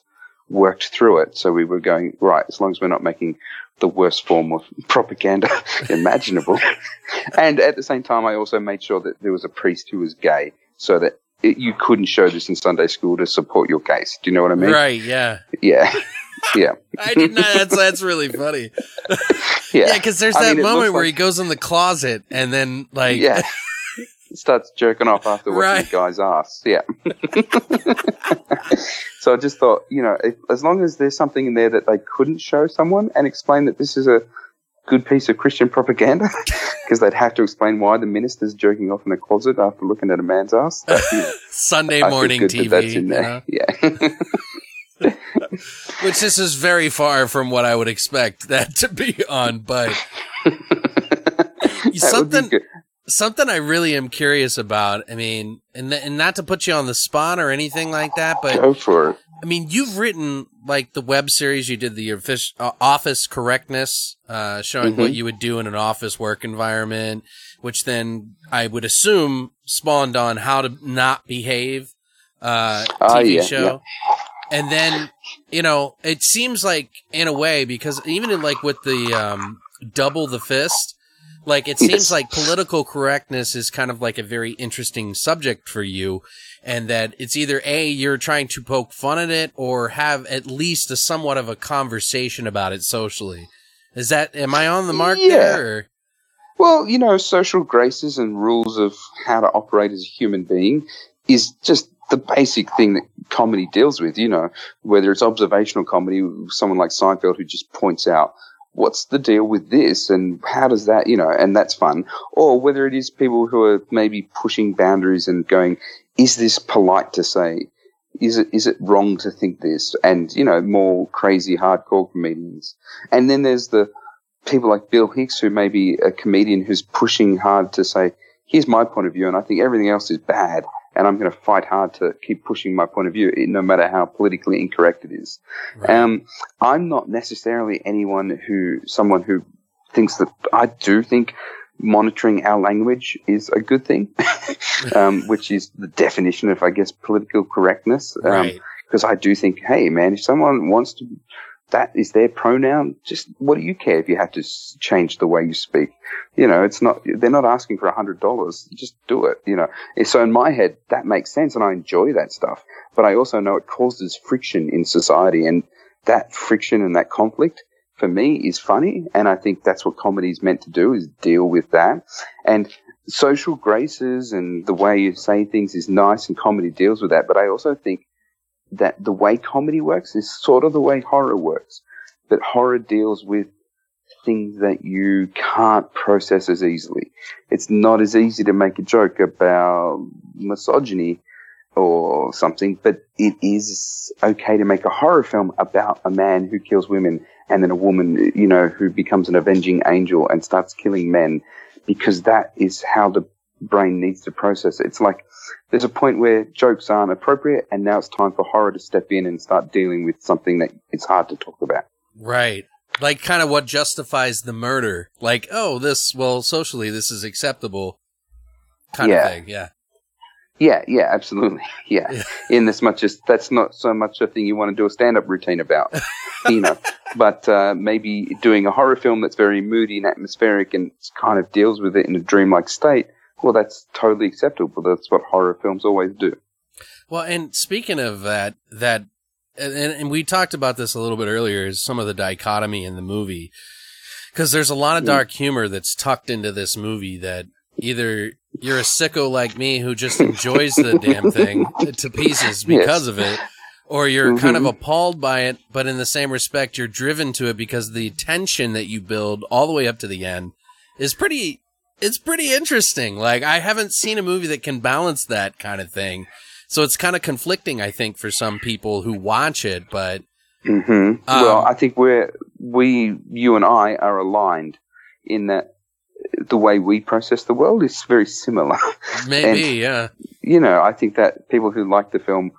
worked through it. So we were going, right, as long as we're not making the worst form of propaganda imaginable. and at the same time, I also made sure that there was a priest who was gay so that it, you couldn't show this in Sunday school to support your case. Do you know what I mean? right. Yeah. Yeah. yeah. I did not. That's that's really funny. Yeah. Yeah, because there's I that mean, moment where like- he goes in the closet and then like yeah. Starts jerking off after watching Right. the guy's ass. Yeah. so I just thought, you know, if, as long as there's something in there that they couldn't show someone and explain that this is a good piece of Christian propaganda, because they'd have to explain why the minister's jerking off in the closet after looking at a man's ass. That Sunday I morning TV. that that's in you there. know? Yeah. Which this is very far from what I would expect that to be on, but That would be something. Something I really am curious about. I mean, and and not to put you on the spot or anything like that, but Go for it. I mean, you've written like the web series you did, the offic- uh, office correctness, uh, showing what Mhm. you would do in an office work environment, which then I would assume spawned on how to not behave, uh, Ah, TV yeah, show. And then, you know, it seems like in a way, because even in like with the, um, double the fist, like it seems Yes. like political correctness is kind of like a very interesting subject for you and that it's either a you're trying to poke fun at it or have at least a somewhat of a conversation about it socially is that am i on the mark Yeah. there or? Well, you know, social graces and rules of how to operate as a human being is just the basic thing that comedy deals with, you know, whether it's observational comedy, someone like Seinfeld who just points out what's the deal with this and how does that, you know, and that's fun. Or whether it is people who are maybe pushing boundaries and going, is this polite to say? Is it, is it wrong to think this? And, you know, more crazy hardcore comedians. And then there's the, people like Bill Hicks, who may be a comedian who's pushing hard to say, here's my point of view, and I think everything else is bad, and I'm going to fight hard to keep pushing my point of view, no matter how politically incorrect it is. Um, I'm not necessarily anyone who, someone who thinks that, I do think monitoring our language is a good thing, um, which is the definition of, I guess, political correctness. Um, right because I do think, hey, man, if someone wants to that is their pronoun. Just what do you care if you have to change the way you speak? You know, it's not, they're not asking for a hundred dollars. Just do it, you know. So in my head, that makes sense and I enjoy that stuff. But I also know it causes friction in society and that friction and that conflict for me is funny. And I think that's what comedy is meant to do is deal with that. And social graces and the way you say things is nice and comedy deals with that. But I also think that the way comedy works is sort of the way horror works. That horror deals with things that you can't process as easily. It's not as easy to make a joke about misogyny or something, but it is okay to make a horror film about a man who kills women and then a woman, you know, who becomes an avenging angel and starts killing men because that is how the brain needs to process. It's like there's a point where jokes aren't appropriate and now it's time for horror to step in and start dealing with something that it's hard to talk about. Right. Like kind of what justifies the murder. Like, oh, this, well, socially, this is acceptable kind Yeah. of thing. Yeah. Yeah, yeah, absolutely. Yeah. Yeah. In as much as that's not so much a thing you want to do a stand up routine about, you know, but uh, maybe doing a horror film that's very moody and atmospheric and kind of deals with it in a dreamlike state, well, that's totally acceptable. That's what horror films always do. Well, and speaking of that, that, and, and we talked about this a little bit earlier, is some of the dichotomy in the movie. Cause there's a lot of mm. dark humor that's tucked into this movie that either you're a sicko like me who just enjoys the damn thing to pieces because Yes. of it, or you're mm-hmm. kind of appalled by it, but in the same respect, you're driven to it because the tension that you build all the way up to the end is pretty, it's pretty interesting. Like, I haven't seen a movie that can balance that kind of thing. So it's kind of conflicting, I think, for some people who watch it, but hmm well, Um, I think we're, we, you and I are aligned in that the way we process the world is very similar. maybe, yeah. you know, I think that people who like the film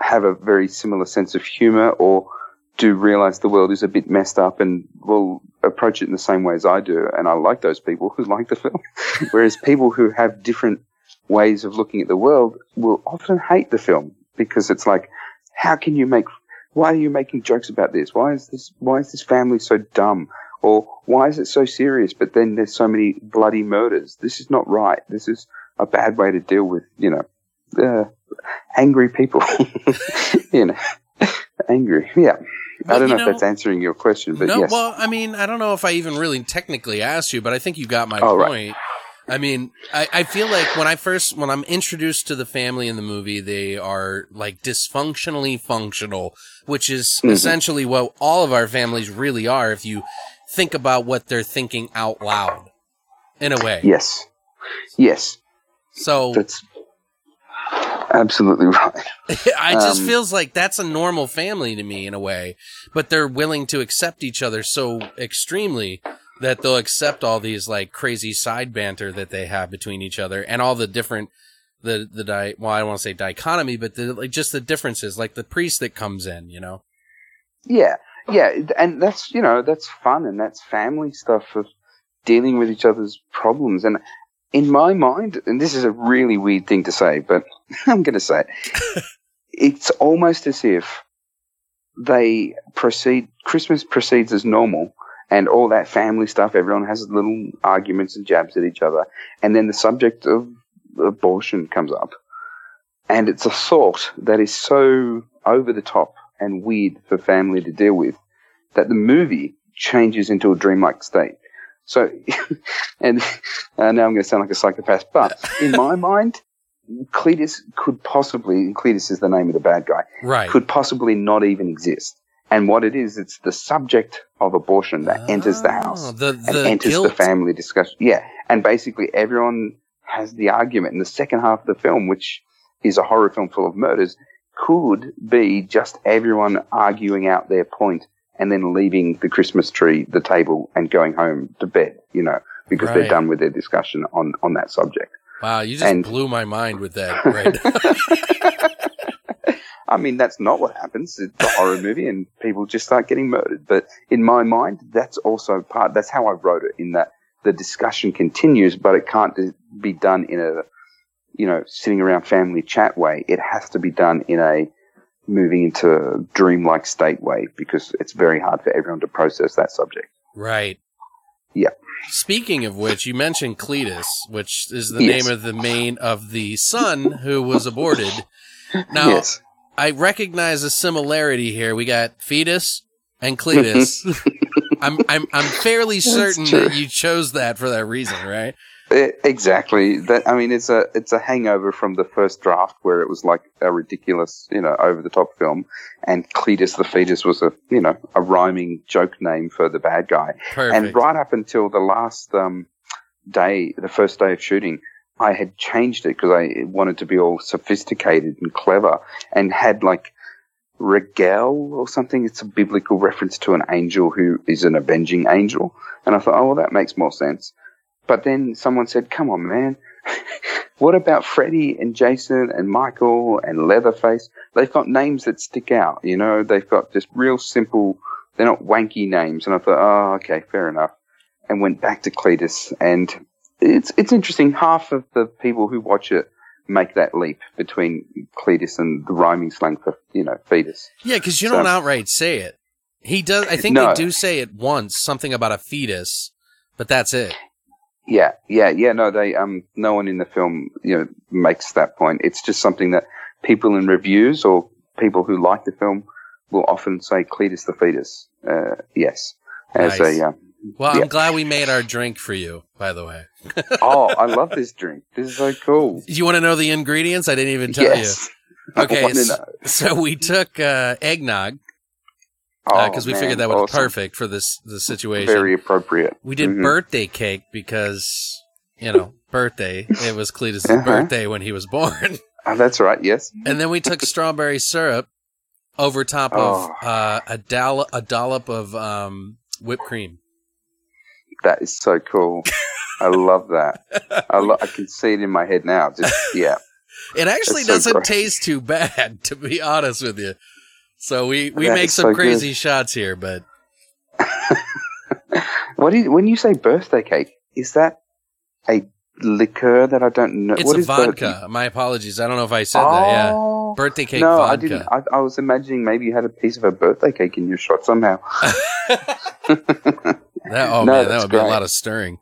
have a very similar sense of humor or do realize the world is a bit messed up and will approach it in the same way as I do. And I like those people who like the film. Whereas people who have different ways of looking at the world will often hate the film because it's like, how can you make, why are you making jokes about this? Why is this, why is this family so dumb? Or why is it so serious? But then there's so many bloody murders. This is not right. This is a bad way to deal with, you know, uh, angry people. you know, angry. Yeah. I don't know, know- if that's answering your question, but no, yes. well, I mean, I don't know if I even really technically asked you, but I think you got my Oh, right. point. I mean, I, I feel like when I first, when I'm introduced to the family in the movie, they are like dysfunctionally functional, which is Mhm. essentially what all of our families really are if you think about what they're thinking out loud in a way. yes. Yes. So That's absolutely right. I just Um, feels like that's a normal family to me in a way, but they're willing to accept each other so extremely that they'll accept all these like crazy side banter that they have between each other and all the different the the di well I don't want to say dichotomy, but the like just the differences, like the priest that comes in, you know. Yeah, yeah, and that's you know that's fun and that's family stuff of dealing with each other's problems. And in my mind, and this is a really weird thing to say, but I'm going to say it. it's almost as if they proceed. Christmas proceeds as normal, and all that family stuff. Everyone has little arguments and jabs at each other, and then the subject of abortion comes up, and it's a thought that is so over the top and weird for family to deal with that the movie changes into a dreamlike state. So, and uh, now I'm going to sound like a psychopath, but in my mind, Cletus could possibly, Cletus is the name of the bad guy, Right. could possibly not even exist. And what it is, it's the subject of abortion that enters the ah, house Oh, The and enters guilt. the family discussion. Yeah, and basically everyone has the argument in the second half of the film, which is a horror film full of murders, could be just everyone arguing out their point and then leaving the Christmas tree, the table, and going home to bed. You know, because Right. they're done with their discussion on on that subject. Wow, you just and- blew my mind with that. Right. I mean, that's not what happens. It's a horror movie, and people just start getting murdered. But in my mind, that's also part. That's how I wrote it. In that the discussion continues, but it can't be done in a, you know, sitting around family chat way. It has to be done in a moving into a dreamlike state way because it's very hard for everyone to process that subject. Right. Yeah. Speaking of which, you mentioned Cletus, which is the Yes. name of the main of the son who was aborted. Now, yes. I recognize a similarity here. We got fetus and Cletus. Mm-hmm. I'm I'm I'm fairly certain that you chose that for that reason, right? E- Exactly. That I mean, it's a it's a hangover from the first draft where it was like a ridiculous, you know, over the top film, and Cletus the fetus was a you know a rhyming joke name for the bad guy. Perfect. And right up until the last um, day, the first day of shooting, I had changed it because I wanted to be all sophisticated and clever, and had like Raguel or something. It's a biblical reference to an angel who is an avenging angel, and I thought, oh well, that makes more sense. But then someone said, "Come on, man." What about Freddy and Jason and Michael and Leatherface? They've got names that stick out, you know. They've got just real simple. They're not wanky names. And I thought, oh, okay, fair enough. And went back to Cletus, and it's it's interesting. Half of the people who watch it make that leap between Cletus and the rhyming slang for you know fetus. yeah, because you so- don't outright say it. He does. I think No. they do say it once, something about a fetus, but that's it. Yeah, yeah, yeah. No, they um, no one in the film you know makes that point. It's just something that people in reviews or people who like the film will often say Cletus the fetus. Uh, yes, as Nice. a um, Well, Yeah. I'm glad we made our drink for you, by the way. oh, I love this drink. This is so cool. You want to know the ingredients? I didn't even tell you. yes. I Okay, know. So we took uh, eggnog Oh, because we man, figured that was awesome. perfect for this the situation. Very appropriate. we did Mhm. birthday cake because you know birthday. It was Cletus's Uh-huh. birthday when he was born, Oh, that's right. Yes. and then we took strawberry syrup over top of Oh. uh, a dollop a dollop of um, whipped cream. That is so cool. I love that. I, lo- I can see it in my head now. Just yeah. It actually so doesn't gross. taste too bad, to be honest with you. So we we That make some so good. crazy shots here, but What when you say birthday cake? Is that a liqueur that I don't know? it's what a is vodka. My apologies. I don't know if I said that. Yeah, Oh. birthday cake no, vodka. I didn't. I, I was imagining maybe you had a piece of a birthday cake in your shot somehow. That, oh No, man, that would be a lot of stirring.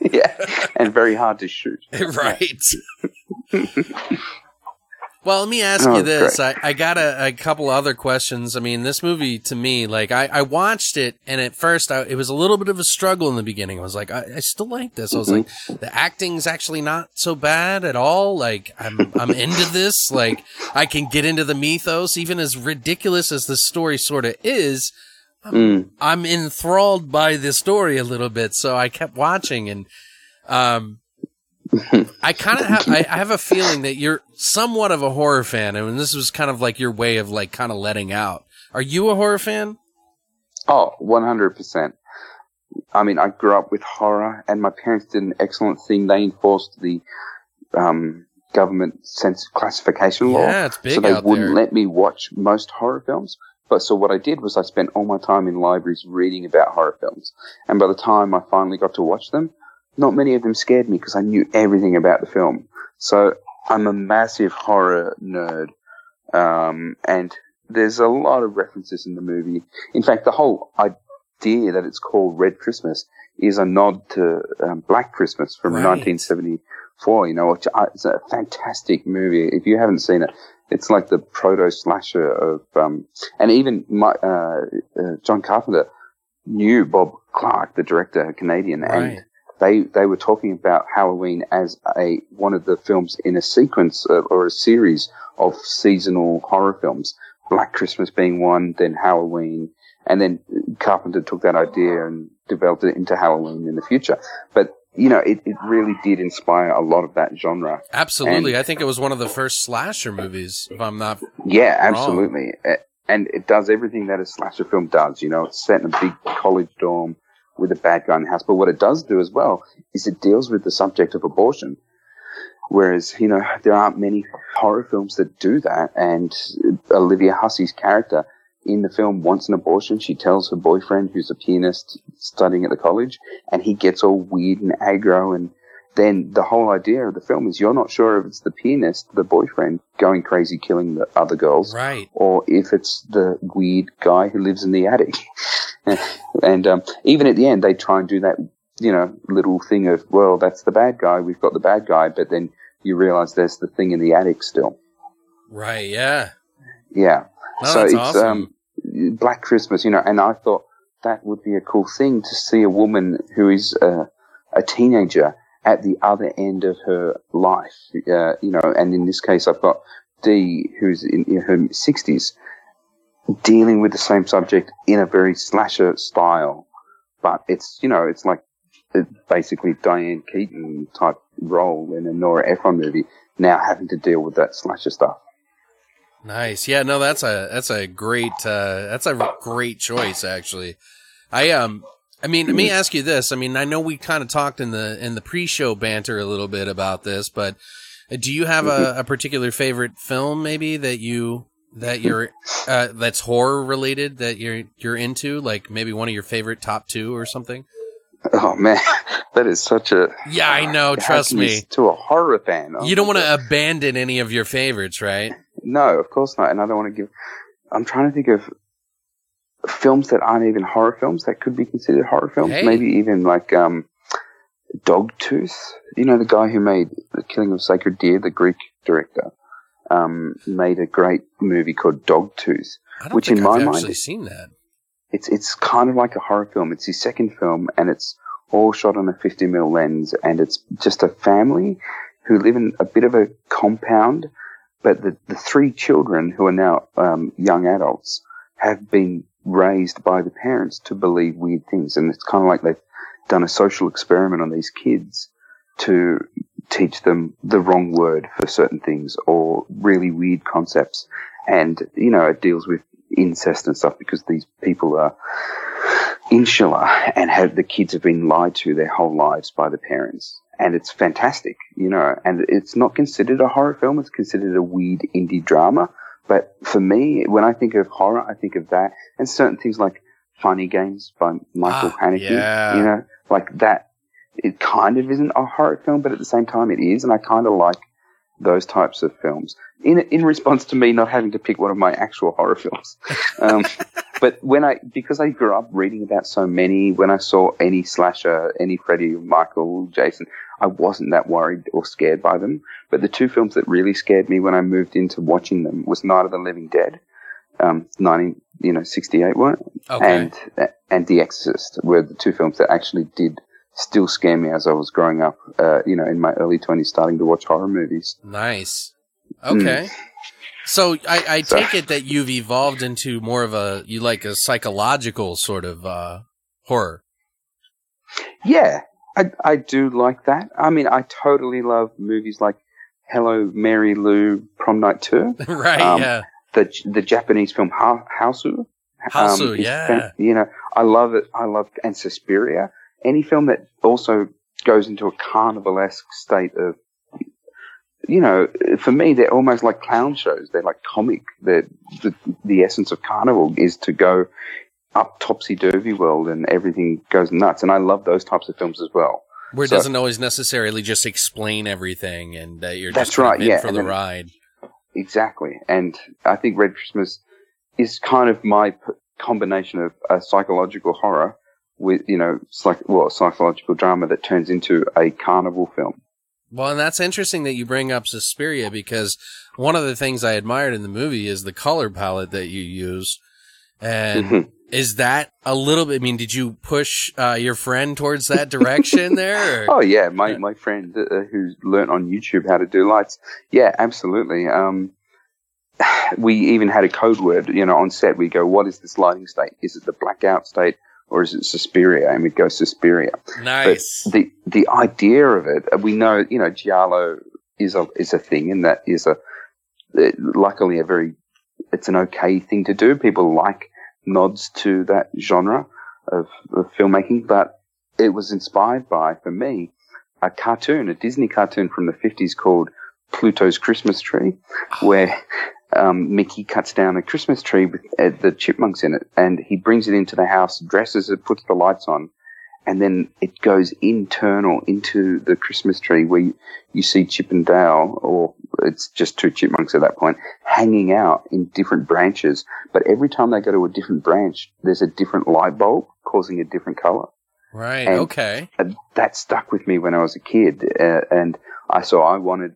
yeah, and very hard to shoot. right. Well, let me ask Oh, you this. I, I got a, a couple other questions. I mean, this movie to me, like, I, I watched it, and at first, I, it was a little bit of a struggle in the beginning. I was like, I, I still like this. I was like, the acting's actually not so bad at all. Like, I'm, I'm into this. Like, I can get into the mythos, even as ridiculous as the story sort of is. Mm. I'm enthralled by the story a little bit, so I kept watching and um I kind of have I, I have a feeling that you're somewhat of a horror fan and this was kind of like your way of like kind of letting out. Are you a horror fan? Oh, 100%. I mean, I grew up with horror, and my parents did an excellent thing. They enforced the um, government sense classification law. Yeah, it's big so they wouldn't there. let me watch most horror films. But so what I did was I spent all my time in libraries reading about horror films. And by the time I finally got to watch them, not many of them scared me because I knew everything about the film. So I'm a massive horror nerd. Um, and there's a lot of references in the movie. In fact, the whole idea that it's called Red Christmas is a nod to um, Black Christmas from Right. 1974. You know, which I, it's a fantastic movie. If you haven't seen it, it's like the proto slasher of, um, and even my, uh, uh, John Carpenter knew Bob Clark, the director, a Canadian, Right. and they they were talking about Halloween as a one of the films in a sequence of, or a series of seasonal horror films. Black Christmas being one, then Halloween, and then Carpenter took that idea and developed it into Halloween in the future. But you know, it, it really did inspire a lot of that genre. Absolutely. And- I think it was one of the first slasher movies if I'm not Yeah, absolutely. A- And it does everything that a slasher film does. You know, it's set in a big college dorm with a bad guy in the house. But what it does do as well is it deals with the subject of abortion. Whereas, you know, there aren't many horror films that do that. And Olivia Hussey's character in the film wants an abortion. She tells her boyfriend, who's a pianist studying at the college, and he gets all weird and aggro and then the whole idea of the film is you're not sure if it's the pianist, the boyfriend, going crazy killing the other girls, Right. or if it's the weird guy who lives in the attic. and um, even at the end, they try and do that, you know, little thing of, well, that's the bad guy. We've got the bad guy, but then you realize there's the thing in the attic still. Right. Yeah. Yeah. No, so it's awesome. um, Black Christmas, you know, and I thought that would be a cool thing to see a woman who is a, a teenager at the other end of her life, uh, you know, and in this case, I've got Dee, who's in, in her 60s, dealing with the same subject in a very slasher style, but it's, you know, it's like basically Diane Keaton type role in a Nora Ephron movie, now having to deal with that slasher stuff. Nice. Yeah, no, that's a that's a great uh that's a great choice actually. I um I mean, let me ask you this. I mean, I know we kind of talked in the in the pre-show banter a little bit about this, but uh, do you have a, a particular favorite film maybe that you that you're uh that's horror related that you're you're into, like maybe one of your favorite top 2 or something? Oh man, that is such a Yeah, I know, How trust me. To a horror fan, Oh You don't want to abandon any of your favorites, right? No, of course not. And I don't want to give. I'm trying to think of films that aren't even horror films that could be considered horror films. Hey. Maybe even like um, Dogtooth. You know, the guy who made The Killing of Sacred Deer, the Greek director, um, made a great movie called Dogtooth. Which in I've my mind- actually seen that. It's it's kind of like a horror film. It's his second film, and it's all shot on a 50 mm lens, and it's just a family who live in a bit of a compound, but the, the three children who are now um, young adults have been raised by the parents to believe weird things, and it's kind of like they've done a social experiment on these kids to teach them the wrong word for certain things or really weird concepts. And, you know, it deals with incest and stuff because these people are insular and have the kids have been lied to their whole lives by the parents. And it's fantastic, you know, and it's not considered a horror film. It's considered a weird indie drama. But for me, when I think of horror, I think of that and certain things like Funny Games by Michael Ah, Haneke, yeah. you know, like that. It kind of isn't a horror film, but at the same time it is. And I kind of like those types of films in in response to me not having to pick one of my actual horror films. Um, but when I because I grew up reading about so many, when I saw any slasher, any Freddy, Michael, Jason, I wasn't that worried or scared by them. But the two films that really scared me when I moved into watching them was Night of the Living Dead, um, nineteen you know sixty eight one, Okay. and and The Exorcist were the two films that actually did still scare me as I was growing up. Uh, you know, in my early twenties, starting to watch horror movies. Nice. Okay. So I, I So- take it that you've evolved into more of a you like a psychological sort of uh horror. Yeah, I, I do like that. I mean, I totally love movies like Hello, Mary Lou, Prom Night 2, right, Um, yeah. the the Japanese film ha- Hausu. Hausu, is yeah. fan- you know, I love it. I love, and Suspiria. Any film that also goes into a carnivalesque state of, you know, for me, they're almost like clown shows. They're like comic. They're, the, the essence of carnival is to go up topsy turvy world and everything goes nuts. And I love those types of films as well. Where it so- doesn't always necessarily just explain everything and that you're That's just right, yeah, for the then- ride. Exactly. And I think Red Christmas is kind of my p- combination of a psychological horror with, you know, psych- well, psychological drama that turns into a carnival film. Well, and that's interesting that you bring up Suspiria because one of the things I admired in the movie is the color palette that you use. And Mhm. is that a little bit, I mean, did you push uh, your friend towards that direction there? Or? Oh yeah, my, Yeah. my friend uh, who's learnt on YouTube how to do lights. Yeah, absolutely. Um, we even had a code word, you know, on set. We go, what is this lighting state? Is it the blackout state or is it Suspiria? And we'd go Suspiria. nice. But the the idea of it, we know, you know, giallo is a is a thing, and that is a luckily a very it's an okay thing to do. People like nods to that genre of, of filmmaking, but it was inspired by, for me, a cartoon, a Disney cartoon from the fifties called Pluto's Christmas Tree, ah. where um, Mickey cuts down a Christmas tree with uh, the chipmunks in it, and he brings it into the house, dresses it, puts the lights on, and then it goes internal into the Christmas tree where you, you see Chip and Dale, or it's just two chipmunks at that point, hanging out in different branches. But every time they go to a different branch, there's a different light bulb causing a different color. Right. And- okay. That stuck with me when I was a kid, uh, and I saw I wanted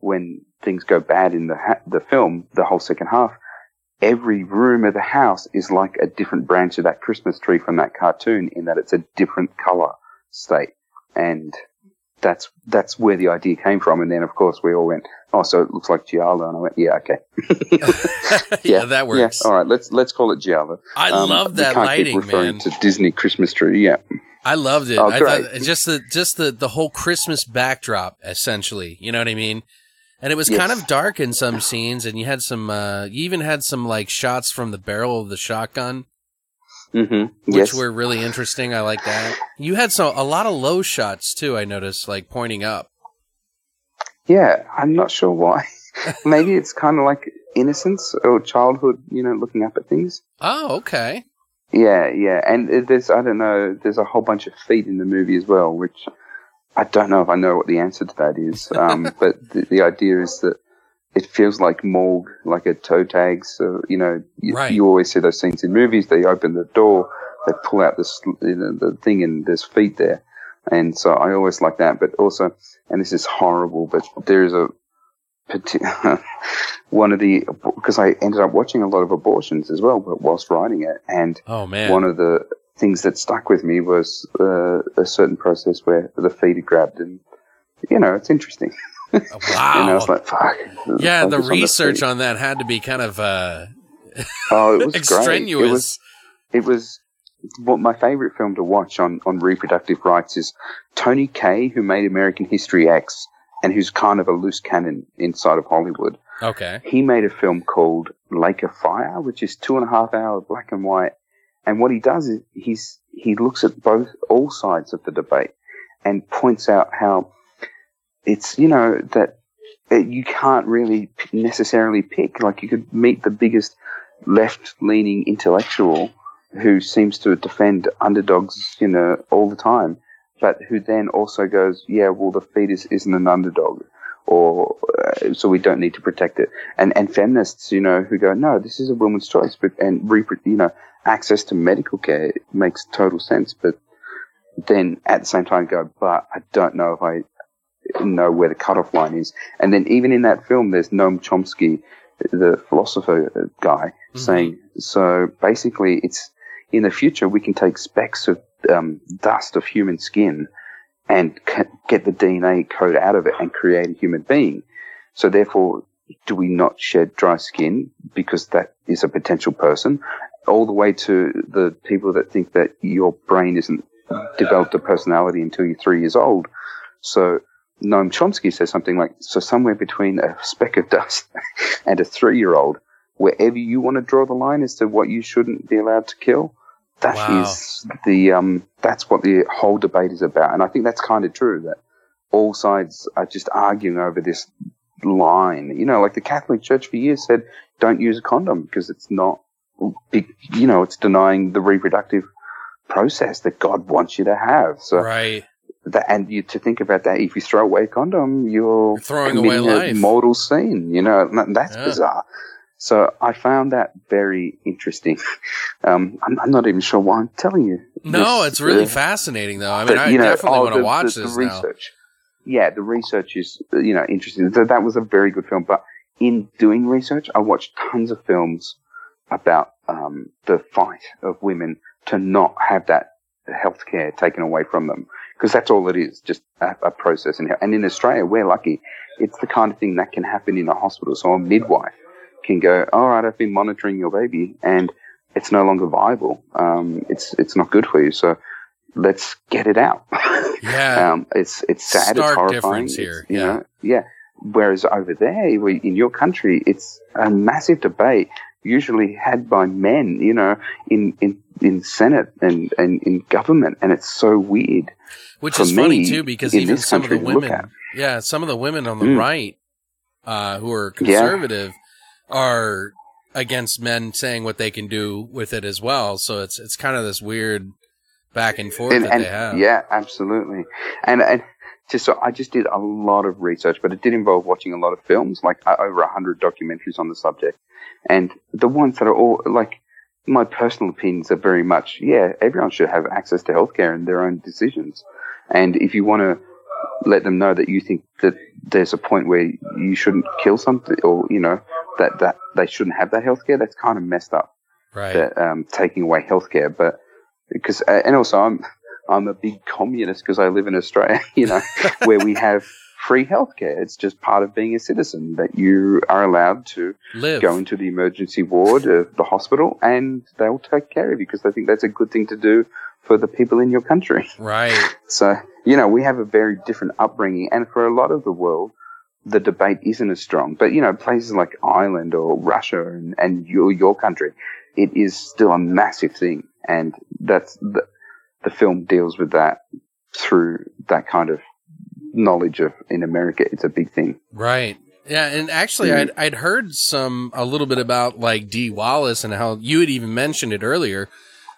when things go bad in the ha- the film, the whole second half. Every room of the house is like a different branch of that Christmas tree from that cartoon, in that it's a different color state, and that's that's where the idea came from. And then, of course, we all went, "Oh, so it looks like Giallo," and I went, "Yeah, okay, yeah, that works. Yeah, all right, let's let's call it Giallo." I Um, love that can't keep lighting, referring man. To Disney Christmas tree, yeah. I loved it. Oh, I thought just the just the the whole Christmas backdrop, essentially. You know what I mean? And it was Yes. kind of dark in some scenes, and you had some. uh You even had some like shots from the barrel of the shotgun, hmm which Yes. were really interesting. I like that. You had so a lot of low shots too. I noticed, like pointing up. Yeah, I'm not sure why. Maybe it's kind of like innocence or childhood, you know, looking up at things. Oh, okay. Yeah, yeah, and there's I don't know, there's a whole bunch of feet in the movie as well, which I don't know if I know what the answer to that is. Um, but the, the idea is that it feels like morgue, like a toe tag. So you know, you, Right. you always see those scenes in movies. They open the door, they pull out the sl- you know, the thing, and there's feet there. And so I always like that. But also, and this is horrible, but there is a one of the because I ended up watching a lot of abortions as well, but whilst writing it, and Oh man. one of the things that stuck with me was uh, a certain process where the feet are grabbed, and you know, it's interesting. wow. And I was like, fuck. yeah, the focus on research on that had to be kind of uh oh, it was extraneous. Great. It was it was what my favorite film to watch on on reproductive rights is Tony Kaye, who made American History X, and who's kind of a loose cannon inside of Hollywood. okay. He made a film called Lake of Fire, which is two and a half hour black and white. And what he does is he's he looks at both all sides of the debate and points out how it's you know that you can't really necessarily pick. Like you could meet the biggest left leaning intellectual who seems to defend underdogs, you know, all the time, but who then also goes, yeah, well, the fetus isn't an underdog or uh, so we don't need to protect it. And and feminists, you know, who go, no, this is a woman's choice, but and you know, access to medical care makes total sense, but then at the same time go, but I don't know if I know where the cutoff line is. And then even in that film, there's Noam Chomsky, the philosopher guy, Mhm. saying, so basically, it's in the future we can take specks of um, dust of human skin and get the DNA code out of it and create a human being. So therefore, do we not shed dry skin because that is a potential person? All the way to the people that think that your brain isn't developed a personality until you're three years old. So Noam Chomsky says something like, so somewhere between a speck of dust and a three year old, wherever you want to draw the line as to what you shouldn't be allowed to kill, that is Wow. the um, that's what the whole debate is about, and I think that's kind of true. That all sides are just arguing over this line. You know, like the Catholic Church for years said, "Don't use a condom because it's not, big, you know, it's denying the reproductive process that God wants you to have." So Right. that, and you to think about that, if you throw away a condom, you're, You're throwing away committing life. a mortal sin. You know, that's Yeah. bizarre. So I found that very interesting. Um, I'm, I'm not even sure why I'm telling you. No, this, it's really uh, fascinating though. I but, mean, I know, definitely want to watch the, this the now. research. Yeah, the research is uh, you know interesting. That, that was a very good film. But in doing research, I watched tons of films about um, the fight of women to not have that health care taken away from them because that's all it is, just a, a process. And, and in Australia, we're lucky. It's the kind of thing that can happen in a hospital. So a midwife can go, all right, I've been monitoring your baby and it's no longer viable. Um, it's, it's not good for you. So let's get it out. Yeah. um, it's, it's sad. Stark it's horrifying. difference it's, here, you yeah. know, yeah. Whereas over there, in your country, it's a massive debate, usually had by men, you know, in, in, in Senate and, and in government. And it's so weird. Which for is funny too, because even some of the country to look women, yeah, some of the women on the Mm. right, uh, who are Yeah. Are against men saying what they can do with it as well. So it's it's kind of this weird back and forth and, that and- they have. yeah, absolutely. And and just so I just did a lot of research, but it did involve watching a lot of films, like uh, over a hundred documentaries on the subject, and the ones that are all like my personal opinions are very much yeah, everyone should have access to healthcare and their own decisions, and if you want to let them know that you think that there's a point where you shouldn't kill something or you know that that they shouldn't have that healthcare, that's kind of messed up Right. that um, taking away healthcare, but because uh, and also I'm I'm a big communist because I live in Australia, you know, where we have free healthcare. It's just part of being a citizen that you are allowed to Live. go into the emergency ward of the hospital and they'll take care of you because they think that's a good thing to do for the people in your country. Right. So, you know, we have a very different upbringing. And for a lot of the world, the debate isn't as strong. But, you know, places like Ireland or Russia and, and your, your country, it is still a massive thing. And that's the, the film deals with that through that kind of knowledge of in America. It's a big thing. Right. Yeah, and actually, Mm. I'd I'd heard some a little bit about like Dee Wallace and how you had even mentioned it earlier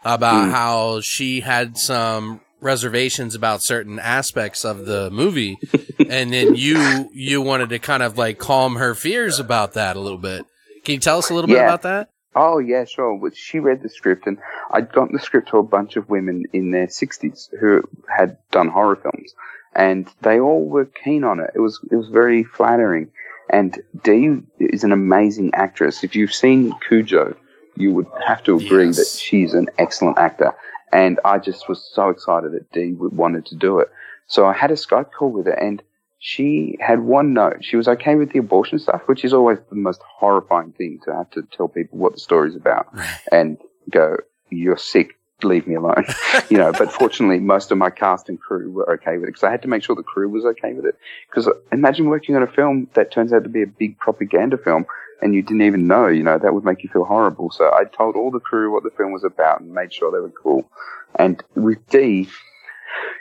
about Mm. how she had some reservations about certain aspects of the movie, and then you you wanted to kind of like calm her fears about that a little bit. Can you tell us a little bit about that? Oh yeah, sure. But she read the script, and I'd gotten the script to a bunch of women in their sixties who had done horror films, and they all were keen on it. It was it was very flattering. And Dee is an amazing actress. If you've seen Cujo, you would have to agree Yes. that she's an excellent actor. And I just was so excited that Dee wanted to do it. So I had a Skype call with her, and she had one note. She was okay with the abortion stuff, which is always the most horrifying thing to have to tell people what the story's about and go, you're sick, leave me alone. you know, but fortunately, most of my cast and crew were okay with it because I had to make sure the crew was okay with it. Because imagine working on a film that turns out to be a big propaganda film and you didn't even know, you know, that would make you feel horrible. So I told all the crew what the film was about and made sure they were cool. And with Dee,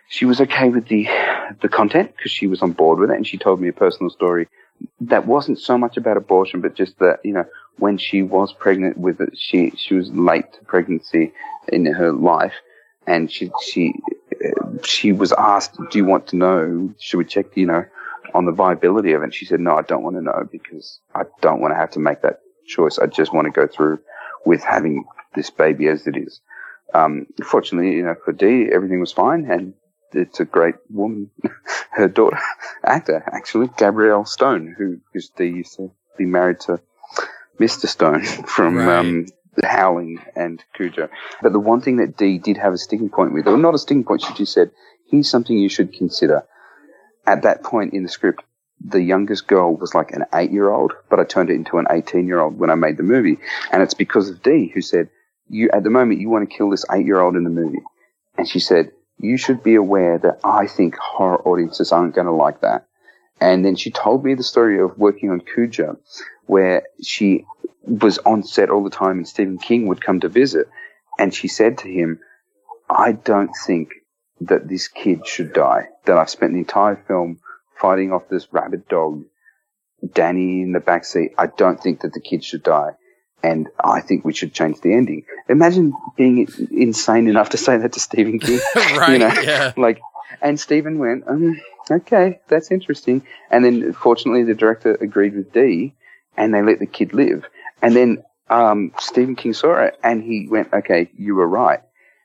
she was okay with the the content because she was on board with it, and she told me a personal story that wasn't so much about abortion, but just that you know when she was pregnant with it, she she was late to pregnancy in her life, and she she she was asked, "Do you want to know? Should we check? You know." On the viability of it, and she said, "No, I don't want to know because I don't want to have to make that choice. I just want to go through with having this baby as it is." Um, fortunately, you know, for Dee, everything was fine, and it's a great woman. Her daughter, actor, actually, Gabrielle Stone, who because Dee used to be married to Mr. Stone from Right. um, Howling and Cujo. But the one thing that Dee did have a sticking point with, or not a sticking point, she just said, "Here's something you should consider." At that point in the script, the youngest girl was like an eight-year-old, but I turned it into an eighteen-year-old when I made the movie, and it's because of Dee who said, "You at the moment you want to kill this eight-year-old in the movie," and she said, "You should be aware that I think horror audiences aren't going to like that." And then she told me the story of working on Cujo, where she was on set all the time and Stephen King would come to visit. And she said to him, I don't think that this kid should die. That I've spent the entire film fighting off this rabid dog, Danny in the backseat. I don't think that the kid should die. And I think we should change the ending. Imagine being insane enough to say that to Stephen King. right. You know, Yeah. like, and Stephen went, um, okay, that's interesting. And then fortunately the director agreed with Dee and they let the kid live. And then, um, Stephen King saw it and he went, okay, you were right.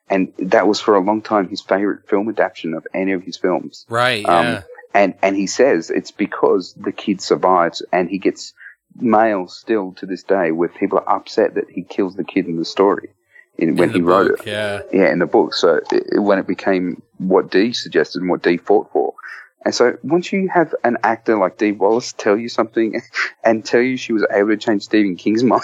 And that was for a long time his favorite film adaptation of any of his films. Right. Um, Yeah. And, and he says it's because the kid survives and he gets mail still to this day where people are upset that he kills the kid in the story in, when In he wrote book, it. Yeah. Yeah, in the book. So it, when it became what Dee suggested and what Dee fought for. And so once you have an actor like Dee Wallace tell you something and tell you she was able to change Stephen King's mind,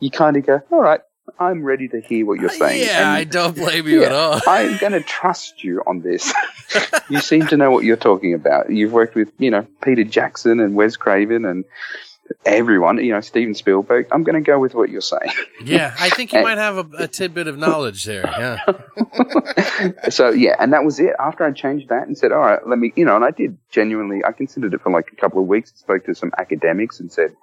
you kind of go, all right, I'm ready to hear what you're saying. Yeah, I don't blame you at all. I'm going to trust you on this. you seem to know what you're talking about. You've worked with, you know, Peter Jackson and Wes Craven and everyone, you know, Steven Spielberg. I'm going to go with what you're saying. Yeah, I think you And- might have a, a tidbit of knowledge there. Yeah. so yeah, and that was it. After I changed that and said, all right, let me, you know, and I did genuinely, I considered it for like a couple of weeks. Spoke to some academics and said,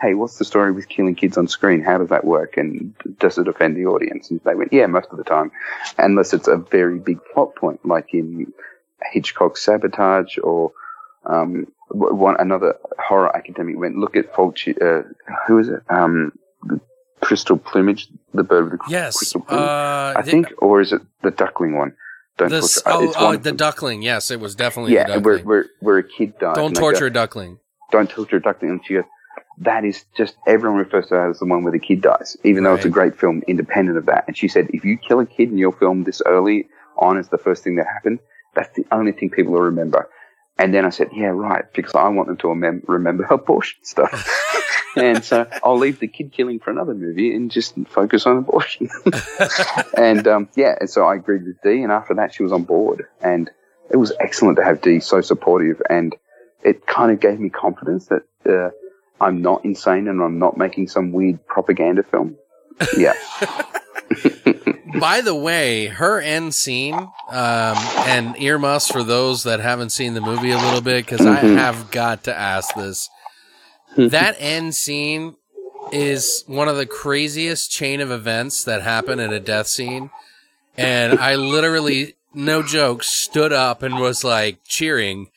hey, what's the story with killing kids on screen? How does that work? And does it offend the audience? And they went, yeah, most of the time, unless it's a very big plot point, like in Hitchcock's Sabotage or um, one another horror academic went, look at Fulci, uh, who is it? Um, Crystal Plumage, the bird with the Yes. crystal plumage. Uh, I think, or is it the duckling one? Don't torture- uh, oh, oh, the duckling. Yes, it was definitely Yeah, where, where, where a kid dies. Don't torture go, a duckling. Don't torture a duckling. And she goes, that is just, everyone refers to that as the one where the kid dies, even though it's a great film independent of that. And she said, if you kill a kid in your film this early on as the first thing that happened, that's the only thing people will remember. And then I said, yeah, right, because I want them to remem- remember abortion stuff. and so I'll leave the kid killing for another movie and just focus on abortion. and um, yeah, and so I agreed with Dee, and after that, she was on board. And it was excellent to have Dee so supportive, and it kind of gave me confidence that uh, I'm not insane and I'm not making some weird propaganda film. Yeah. By the way, her end scene, um, and earmuffs for those that haven't seen the movie a little bit, because I Mhm. have got to ask this. that end scene is one of the craziest chain of events that happen in a death scene. And I literally, no joke, stood up and was like cheering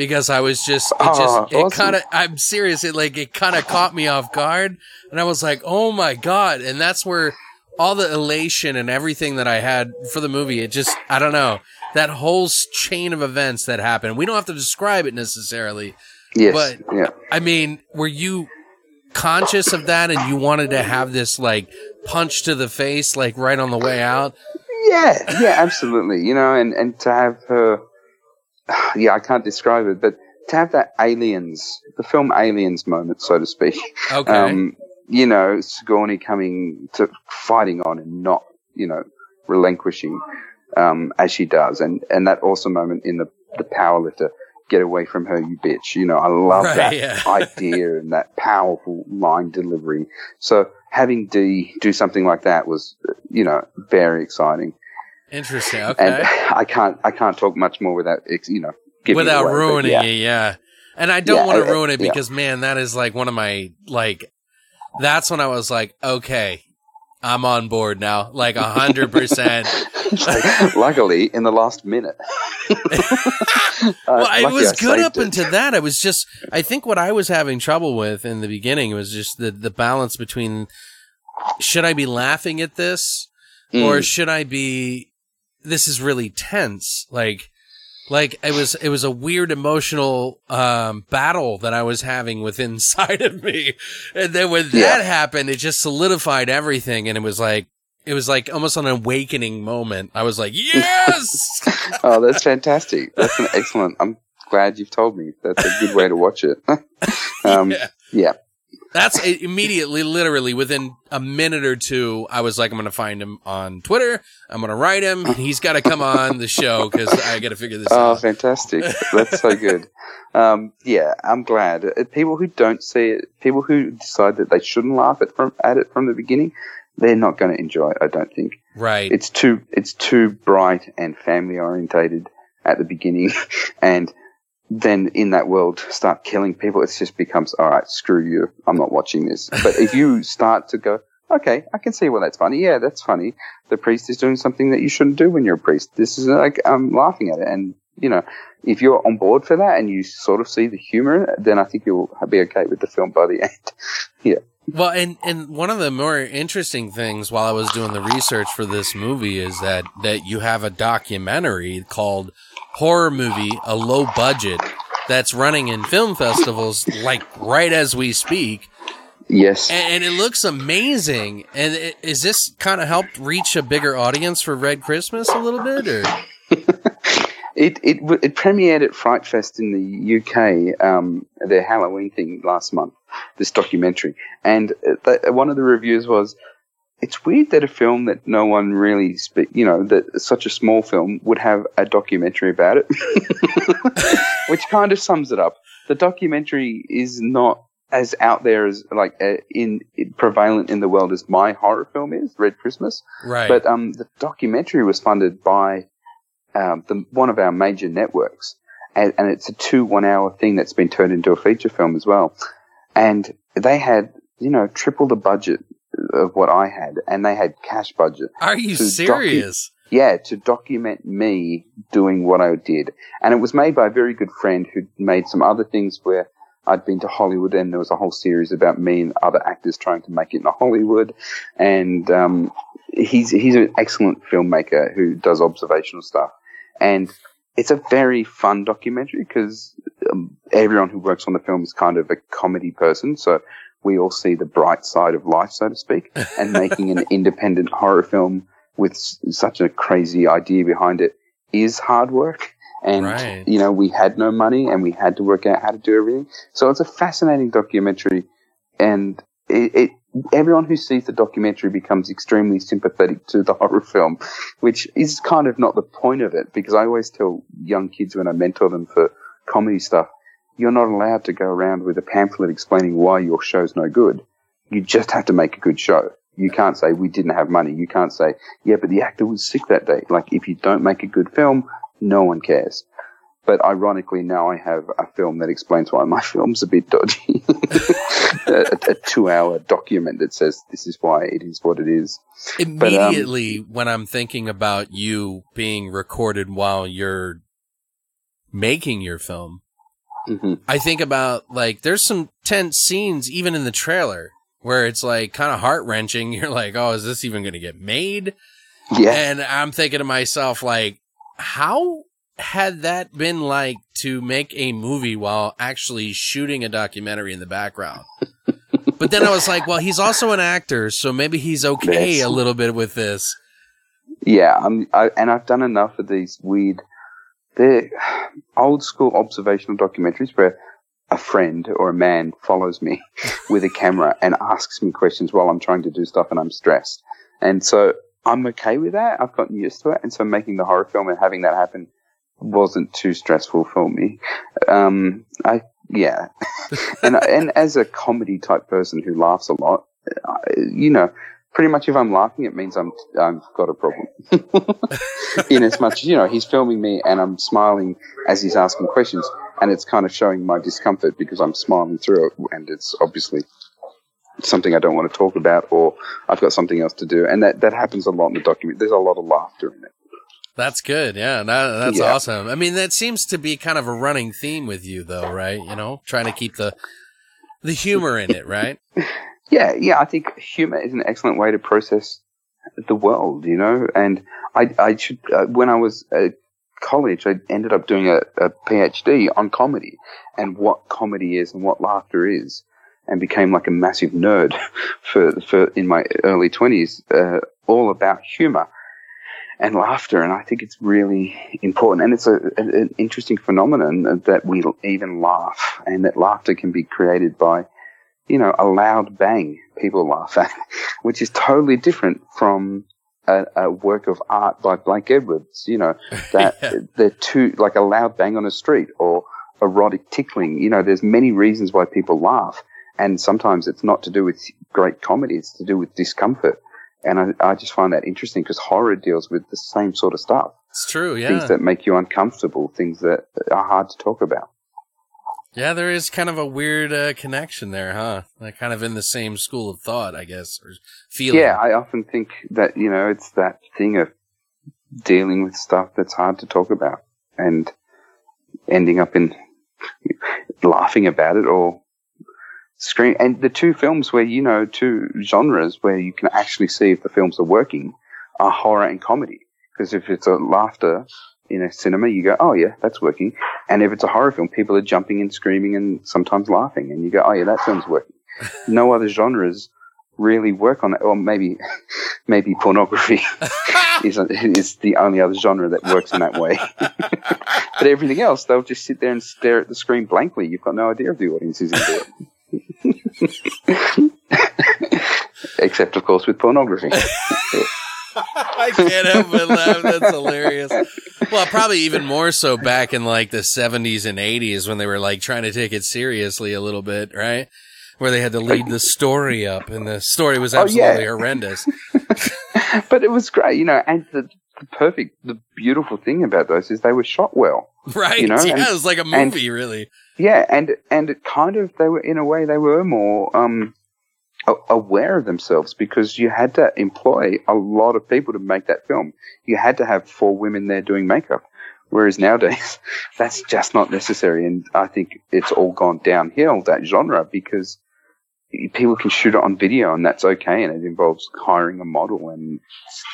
because I was just, it just, it awesome. kind of, I'm serious. It like, it kind of caught me off guard. And I was like, oh my God. And that's where all the elation and everything that I had for the movie, it just, I don't know, that whole chain of events that happened. We don't have to describe it necessarily. Yes. But- yeah. I mean, were you conscious of that and you wanted to have this like punch to the face, like right on the way out? Yeah, yeah, absolutely. You know, and, and to have her, yeah, I can't describe it, but to have that aliens, the film aliens moment, so to speak. Okay. Um, you know, Sigourney coming to fighting on and not, you know, relinquishing, um, as she does. And, and that awesome moment in the, the power lifter, get away from her, you bitch. You know, I love Right, that yeah. idea and that powerful line delivery. So having Dee do something like that was, you know, very exciting. Interesting. And Okay. I can't, I can't talk much more without, you know, Without away, ruining yeah. it, yeah. And I don't Yeah, want to I- I- ruin it yeah. because man, that is like one of my like that's when I was like, okay, I'm on board now. Like a hundred percent. Luckily, in the last minute. Uh, Well, it was I good up it. until that. I was just, I think what I was having trouble with in the beginning was just the, the balance between should I be laughing at this Mm. or should I be, this is really tense. Like, like it was, it was a weird emotional, um, battle that I was having with inside of me. And then when that Yeah. happened, it just solidified everything. And it was like, it was like almost an awakening moment. I was like, yes! Oh, that's fantastic. That's an excellent. I'm glad you've told me. That's a good way to watch it. um, Yeah. yeah. That's immediately, literally within a minute or two. I was like, I'm going to find him on Twitter. I'm going to write him. and He's got to come on the show because I got to figure this Oh, out. Oh, fantastic. That's so good. Um, yeah, I'm glad. Uh, People who don't see it, people who decide that they shouldn't laugh at, from, at it from the beginning, they're not going to enjoy it, I don't think. Right. It's too, it's too bright and family orientated at the beginning. and then in that world start killing people. It just becomes, all right, screw you. I'm not watching this. But if you start to go, okay, I can see why that's funny. Yeah, that's funny. The priest is doing something that you shouldn't do when you're a priest. This is like, I'm laughing at it. And, you know, if you're on board for that and you sort of see the humor then I think you'll be okay with the film by the end. yeah. Well, and, and one of the more interesting things while I was doing the research for this movie is that, that you have a documentary called Horror Movie, a low budget that's running in film festivals like right as we speak. Yes. And, and it looks amazing. And it, is this kind of helped reach a bigger audience for Red Christmas a little bit or? It it it premiered at Fright Fest in the UK, um, their Halloween thing last month. This documentary, and uh, th- one of the reviews was, "It's weird that a film that no one really, spe- you know, that such a small film would have a documentary about it," which kind of sums it up. The documentary is not as out there as like uh, in, in prevalent in the world as my horror film is, Red Christmas. Right. But um, the documentary was funded by um, the, one of our major networks, and, and it's a two one-hour thing that's been turned into a feature film as well. And they had, you know, triple the budget of what I had, and they had cash budget. Are you to docu- serious? Yeah, to document me doing what I did. And it was made by a very good friend who made some other things where I'd been to Hollywood and there was a whole series about me and other actors trying to make it in Hollywood. And, um, he's, he's an excellent filmmaker who does observational stuff. And it's a very fun documentary because um, everyone who works on the film is kind of a comedy person. So we all see the bright side of life, so to speak, and making an independent horror film with s- such a crazy idea behind it is hard work. And, Right. you know, we had no money and we had to work out how to do everything. So it's a fascinating documentary and it, it everyone who sees the documentary becomes extremely sympathetic to the horror film, which is kind of not the point of it because I always tell young kids when I mentor them for comedy stuff, you're not allowed to go around with a pamphlet explaining why your show's no good. You just have to make a good show. You can't say we didn't have money. You can't say, yeah, but the actor was sick that day. Like if you don't make a good film, no one cares. But ironically, now I have a film that explains why my film's a bit dodgy. a, a two-hour document that says this is why it is what it is. um, Immediately when I'm thinking about you being recorded while you're making your film, hmm I think about like there's some tense scenes even in the trailer where it's like kind of heart wrenching. You're like, oh, is this even going to get made? Yeah. And I'm thinking to myself, like, how had that been like to make a movie while actually shooting a documentary in the background? but then I was like, well, he's also an actor, so maybe he's okay a little bit with this. Yeah, I'm, I, and I've done enough of these weird, they're old school observational documentaries where a friend or a man follows me with a camera and asks me questions while I'm trying to do stuff and I'm stressed. And so I'm okay with that. I've gotten used to it. And so making the horror film and having that happen wasn't too stressful for me. Um, I, yeah. and, and as a comedy type person who laughs a lot, you know, pretty much if I'm laughing, it means I'm, I've got a problem. In as much as, you know, he's filming me and I'm smiling as he's asking questions and it's kind of showing my discomfort because I'm smiling through it and it's obviously something I don't want to talk about or I've got something else to do. And that, that happens a lot in the document. There's a lot of laughter in it. That's good. Yeah, that, that's Yeah. awesome. I mean, that seems to be kind of a running theme with you, though, right? You know, trying to keep the the humor in it, right? Yeah, yeah, I think humor is an excellent way to process the world, you know. And I, I should, uh, when I was at college, I ended up doing a, a PhD on comedy and what comedy is and what laughter is, and became like a massive nerd for for in my early twenties, uh, all about humor and laughter. And I think it's really important, and it's a, an an interesting phenomenon that we even laugh, and that laughter can be created by you know, a loud bang people laugh at, which is totally different from a, a work of art by Blake Edwards, you know, that Yeah. they're too, like a loud bang on a street or erotic tickling. You know, there's many reasons why people laugh. And sometimes it's not to do with great comedy, it's to do with discomfort. And I, I just find that interesting because horror deals with the same sort of stuff. It's true. Yeah. Things that make you uncomfortable, things that are hard to talk about. Yeah, there is kind of a weird uh, connection there, huh? Like kind of in the same school of thought, I guess, or feeling. Yeah, I often think that, you know, it's that thing of dealing with stuff that's hard to talk about and ending up in laughing about it or scream. And the two films where, you know, two genres where you can actually see if the films are working are horror and comedy. Because if it's a laughter in a cinema, you go, oh yeah, that's working. And if it's a horror film, people are jumping and screaming and sometimes laughing. And you go, oh yeah, that film's working. no other genres really work on it. Or maybe, maybe pornography is, is the only other genre that works in that way. but everything else, they'll just sit there and stare at the screen blankly. You've got no idea if the audience is into it. Except, of course, with pornography. I can't help but laugh. That's hilarious. Well, probably even more so back in like the 70s and 80s when they were like trying to take it seriously a little bit, right? Where they had to lead the story up and the story was Oh, yeah. absolutely horrendous. but it was great, you know, and the the perfect, the beautiful thing about those is they were shot well. Right. You know, yeah, and- it was like a and- movie, really. Yeah, and and it kind of they were in a way they were more um, aware of themselves because you had to employ a lot of people to make that film. You had to have four women there doing makeup, whereas nowadays that's just not necessary. And I think it's all gone downhill that genre because people can shoot it on video and that's okay, and it involves hiring a model and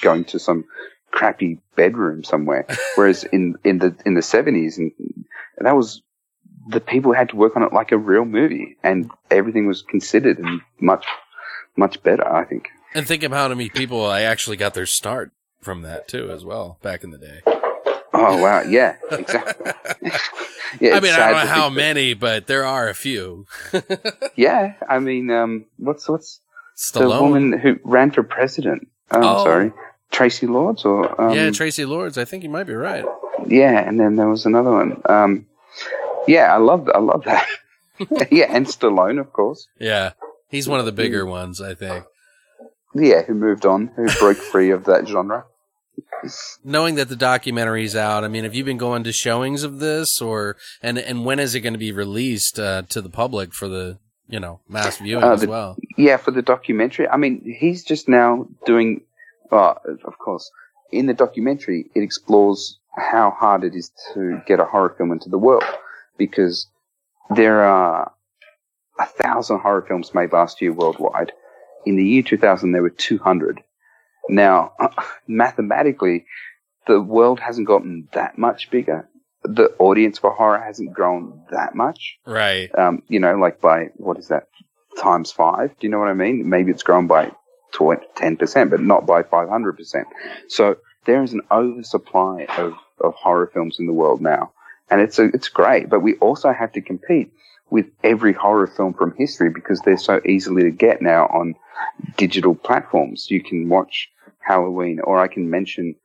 going to some crappy bedroom somewhere. Whereas in in the in the seventies and that was the people had to work on it like a real movie, and everything was considered and much, much better. I think. And think of how many people I actually got their start from that too, as well, back in the day. Oh wow, yeah, exactly. yeah, I mean, I don't know how think that- many, but there are a few. Yeah, I mean, um, what's what's the woman who ran for president? Um, Oh. sorry, Traci Lords, or um, yeah, Traci Lords. I think you might be right. yeah, and then there was another one. Um, yeah, I love I love that. yeah, and Stallone, of course. Yeah. He's one of the bigger ones, I think. Yeah, who moved on, who broke free of that genre. Knowing that the documentary's out, I mean, have you been going to showings of this or and and when is it going to be released uh, to the public for the, you know, mass viewing Uh, as well? Yeah, for the documentary. I mean, he's just now doing, well, of course, in the documentary, it explores how hard it is to get a horror film into the world because there are a thousand horror films made last year worldwide. In the year 2000, there were 200. Now, mathematically, the world hasn't gotten that much bigger. The audience for horror hasn't grown that much Right. um, you know, like by what is that times five? Do you know what I mean? Maybe it's grown by ten percent, but not by five hundred percent. So there is an oversupply of, of horror films in the world now, and it's a, it's great. But we also have to compete with every horror film from history because they're so easily to get now on digital platforms. You can watch Halloween, or I can mention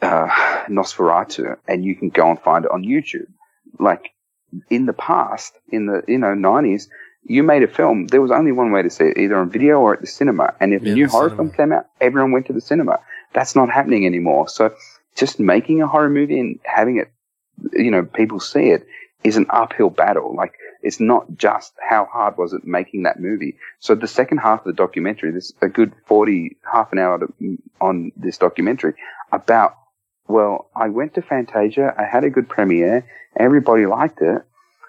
uh, Nosferatu, and you can go and find it on YouTube. Like in the past, in the you know nineties, you made a film. There was only one way to see it, either on video or at the cinema. And if Yeah, a new horror cinema. film came out, everyone went to the cinema. That's not happening anymore. So just making a horror movie and having it, you know, people see it is an uphill battle. Like it's not just how hard was it making that movie. So the second half of the documentary, this a good forty half an hour to, on this documentary about. Well, I went to Fantasia. I had a good premiere. Everybody liked it.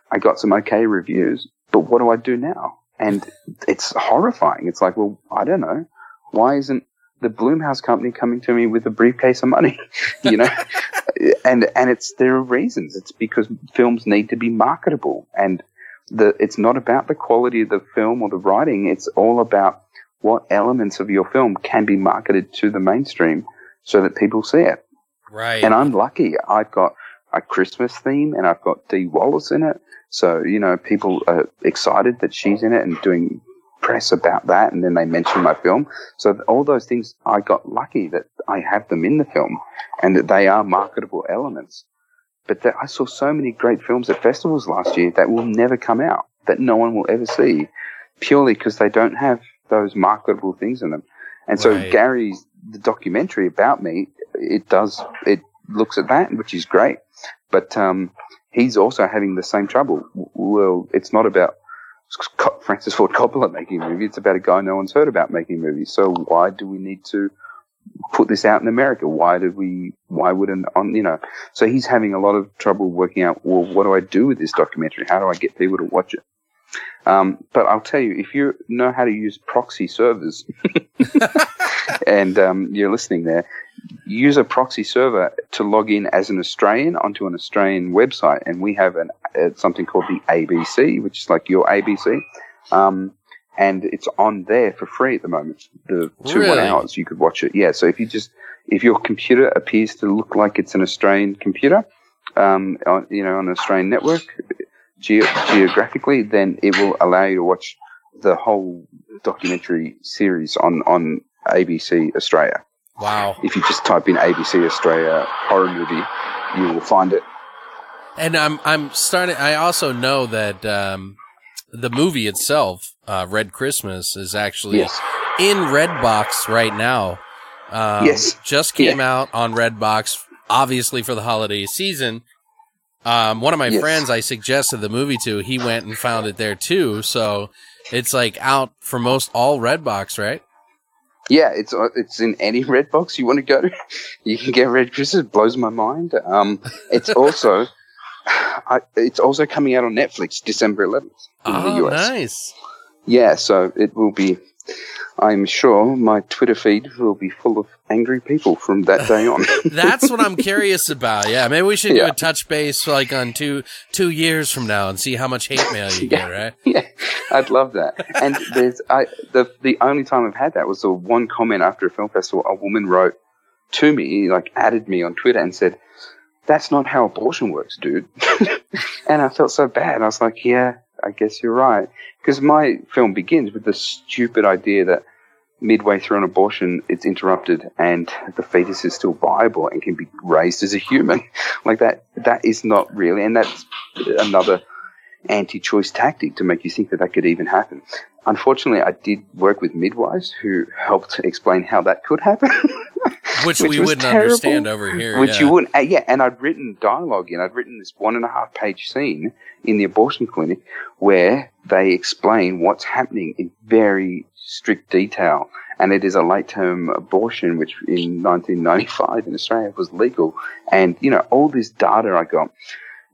I got some okay reviews, but what do I do now? And it's horrifying. It's like, well, I don't know. Why isn't the Blumhouse company coming to me with a briefcase of money? you know? and, and it's, there are reasons. It's because films need to be marketable and the, it's not about the quality of the film or the writing. It's all about what elements of your film can be marketed to the mainstream so that people see it. Right. And I'm lucky. I've got a Christmas theme and I've got Dee Wallace in it. So, you know, people are excited that she's in it and doing press about that. And then they mention my film. So all those things, I got lucky that I have them in the film and that they are marketable elements. But that I saw so many great films at festivals last year that will never come out, that no one will ever see purely because they don't have those marketable things in them. And so Right. Gary's, the documentary about me, it does, it looks at that, which is great. But, um, he's also having the same trouble. Well, it's not about Francis Ford Coppola making a movie. It's about a guy no one's heard about making movies. So why do we need to put this out in America? Why did we, why would an, on, you know, so he's having a lot of trouble working out, well, what do I do with this documentary? How do I get people to watch it? Um, but I'll tell you, if you know how to use proxy servers and um, you're listening there, use a proxy server to log in as an Australian onto an Australian website. And we have an, uh, something called the ABC, which is like your ABC. Um, and it's on there for free at the moment. The two one hours you could watch it. Yeah. So if you just, if your computer appears to look like it's an Australian computer, um, on, you know, on an Australian network, ge- geographically, then it will allow you to watch the whole documentary series on, on ABC Australia. Wow. If you just type in ABC Australia horror movie, you will find it. And I'm I'm starting. I also know that um, the movie itself, uh, Red Christmas, is actually Yes. in Redbox right now. Um, Yes. just came out on Redbox, obviously for the holiday season. Um, one of my Yes. friends I suggested the movie to, he went and found it there too. So it's like out for most all Redbox, right? Yeah, it's uh, it's in any red box you want to go to. You can get Red Christmas. It blows my mind. Um, it's also I, it's also coming out on Netflix December 11th in Oh, the US. nice. Yeah, so it will be. I'm sure my Twitter feed will be full of angry people from that day on. That's what I'm curious about. Yeah, maybe we should do a touch base like on two two years from now and see how much hate mail you get. Right? yeah, I'd love that. And there's I the the only time I've had that was the one comment after a film festival. A woman wrote to me, like added me on Twitter, and said, "That's not how abortion works, dude." and I felt so bad. I was like, "Yeah, I guess you're right." Because my film begins with the stupid idea that midway through an abortion, it's interrupted and the fetus is still viable and can be raised as a human. like that, that is not really, and that's another anti-choice tactic to make you think that that could even happen. Unfortunately, I did work with midwives who helped explain how that could happen. Which, Which we wouldn't terrible. understand over here. Which yeah. you wouldn't, uh, yeah. And I'd written dialogue in. I'd written this one and a half page scene in the abortion clinic where they explain what's happening in very strict detail. And it is a late term abortion, which in 1995 in Australia was legal. And, you know, all this data I got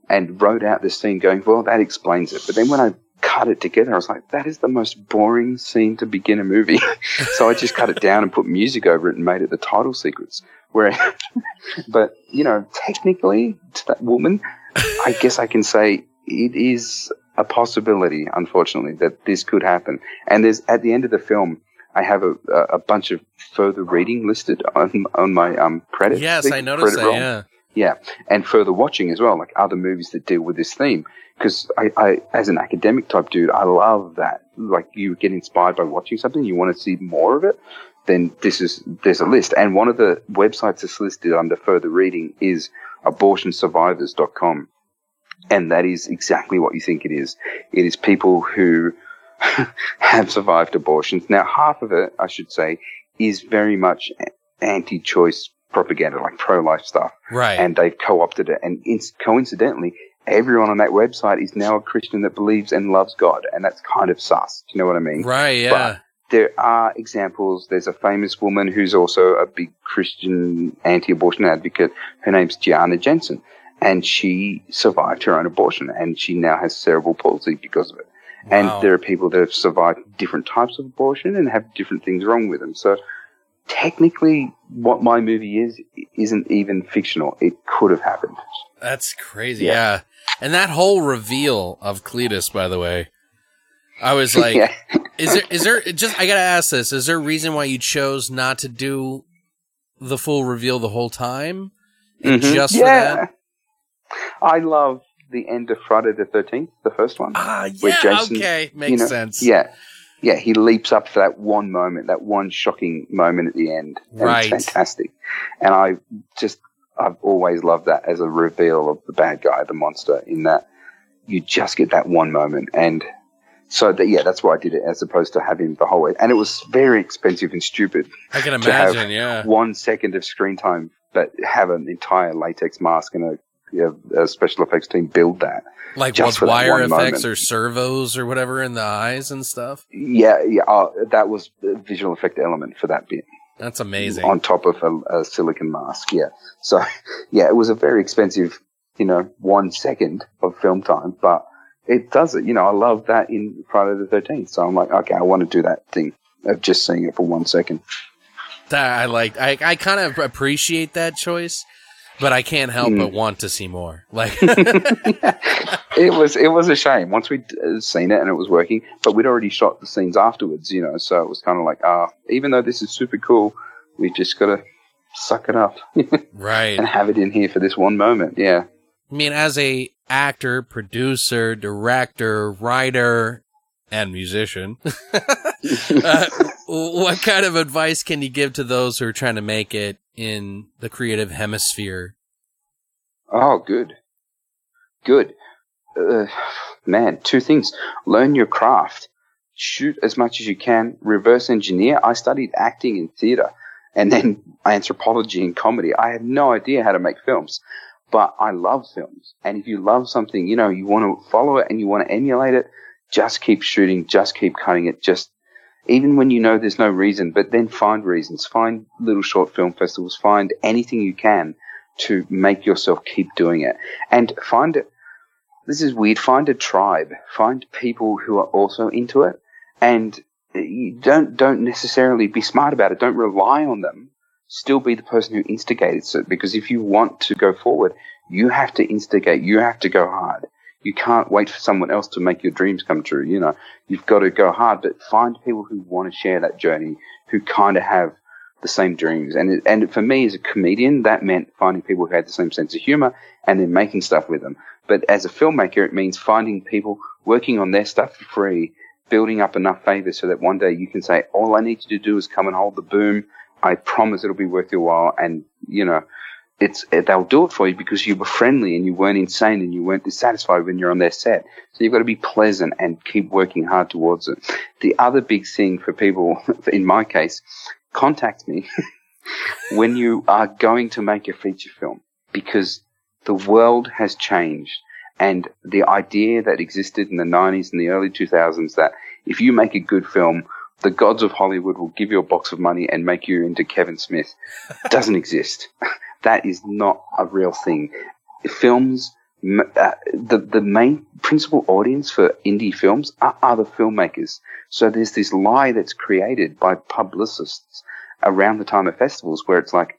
and wrote out this scene going, well, that explains it. But then when I cut it together, I was like, that is the most boring scene to begin a movie. so I just cut it down and put music over it and made it the title sequence. Where, but you know, technically, to that woman, I guess I can say it is a possibility. Unfortunately, that this could happen. And there's at the end of the film, I have a, a bunch of further reading listed on on my um credits. Yes, I noticed that. roll. Yeah. Yeah, and further watching as well, like other movies that deal with this theme. Because I, I, as an academic type dude, I love that. Like you get inspired by watching something, you want to see more of it. Then this is there's a list, and one of the websites that's listed under further reading is abortionsurvivors.com, and that is exactly what you think it is. It is people who have survived abortions. Now, half of it, I should say, is very much anti-choice propaganda, like pro-life stuff Right. and they've co-opted it. And in, coincidentally, everyone on that website is now a Christian that believes and loves God, and that's kind of sus. Do you know what I mean? right. Yeah. But there are examples. There's a famous woman who's also a big Christian anti-abortion advocate. Her name's Gianna Jessen, and she survived her own abortion, and she now has cerebral palsy because of it. And there are people that have survived different types of abortion and have different things wrong with them. So technically, what my movie is isn't even fictional. It could have happened. That's crazy. Yeah. Yeah. And that whole reveal of Cletus, by the way, I was like, yeah. is there, is there, just, I gotta ask this, is there a reason why you chose not to do the full reveal the whole time? Mhm. Just yeah. for that? I love the end of Friday the 13th, the first one. Ah, yeah, Jason, okay. Makes you know, sense. Yeah. Yeah, he leaps up for that one moment, that one shocking moment at the end. And Right. It's fantastic. And I just, I've always loved that as a reveal of the bad guy, the monster, in that you just get that one moment. And so, that, yeah, that's why I did it as opposed to having the whole way. And it was very expensive and stupid. I can imagine, yeah. One second of screen time, but have an entire latex mask and a, you know, a special effects team build that. Like just with wire effects moment. or servos or whatever in the eyes and stuff. Yeah, yeah, uh, that was the visual effect element for that bit. That's amazing. on top of a, a silicon mask. Yeah. So, yeah, it was a very expensive, you know, one second of film time, but it does it. You know, I love that in Friday the 13th. So I'm like, okay, I want to do that thing of just seeing it for one second. That I like. I, I kind of appreciate that choice, but I can't help Mm. but want to see more. Like, It was, it was a shame once we'd uh, seen it and it was working, but we'd already shot the scenes afterwards, you know, so it was kind of like, ah, even though this is super cool, we've just got to suck it up right. and have it in here for this one moment. Yeah. I mean, as a actor, producer, director, writer, and musician, uh, what kind of advice can you give to those who are trying to make it in the creative hemisphere? Oh, good. Good. Uh, man, two things. Learn your craft. Shoot as much as you can. Reverse engineer. I studied acting and theater. and then anthropology and comedy. I have no idea how to make films, but I love films. And if you love something, you know, you want to follow it and you want to emulate it, just keep shooting, just keep cutting it, just even when you know there's no reason, but then find reasons, find little short film festivals, find anything you can to make yourself keep doing it and find it. This is weird. Find a tribe, find people who are also into it and you don't, don't necessarily be smart about it. Don't rely on them. Still be the person who instigates it because if you want to go forward, you have to instigate. You have to go hard. You can't wait for someone else to make your dreams come true. You know, you've got to go hard, but find people who want to share that journey, who kind of have the same dreams. And it, and for me as a comedian, that meant finding people who had the same sense of humor and then making stuff with them. But as a filmmaker, it means finding people working on their stuff for free, building up enough favor so that one day you can say, all I need you to do is come and hold the boom. I promise it'll be worth your while. And, you know, it's they'll do it for you because you were friendly and you weren't insane and you weren't dissatisfied when you're on their set. So you've got to be pleasant and keep working hard towards it. The other big thing for people, in my case, contact me when you are going to make a feature film because the world has changed and the idea that existed in the 90s and the early 2000s that if you make a good film, the gods of Hollywood will give you a box of money and make you into Kevin Smith doesn't exist. That is not a real thing. Films, uh, the the main principal audience for indie films are other filmmakers. So there's this lie that's created by publicists around the time of festivals where it's like,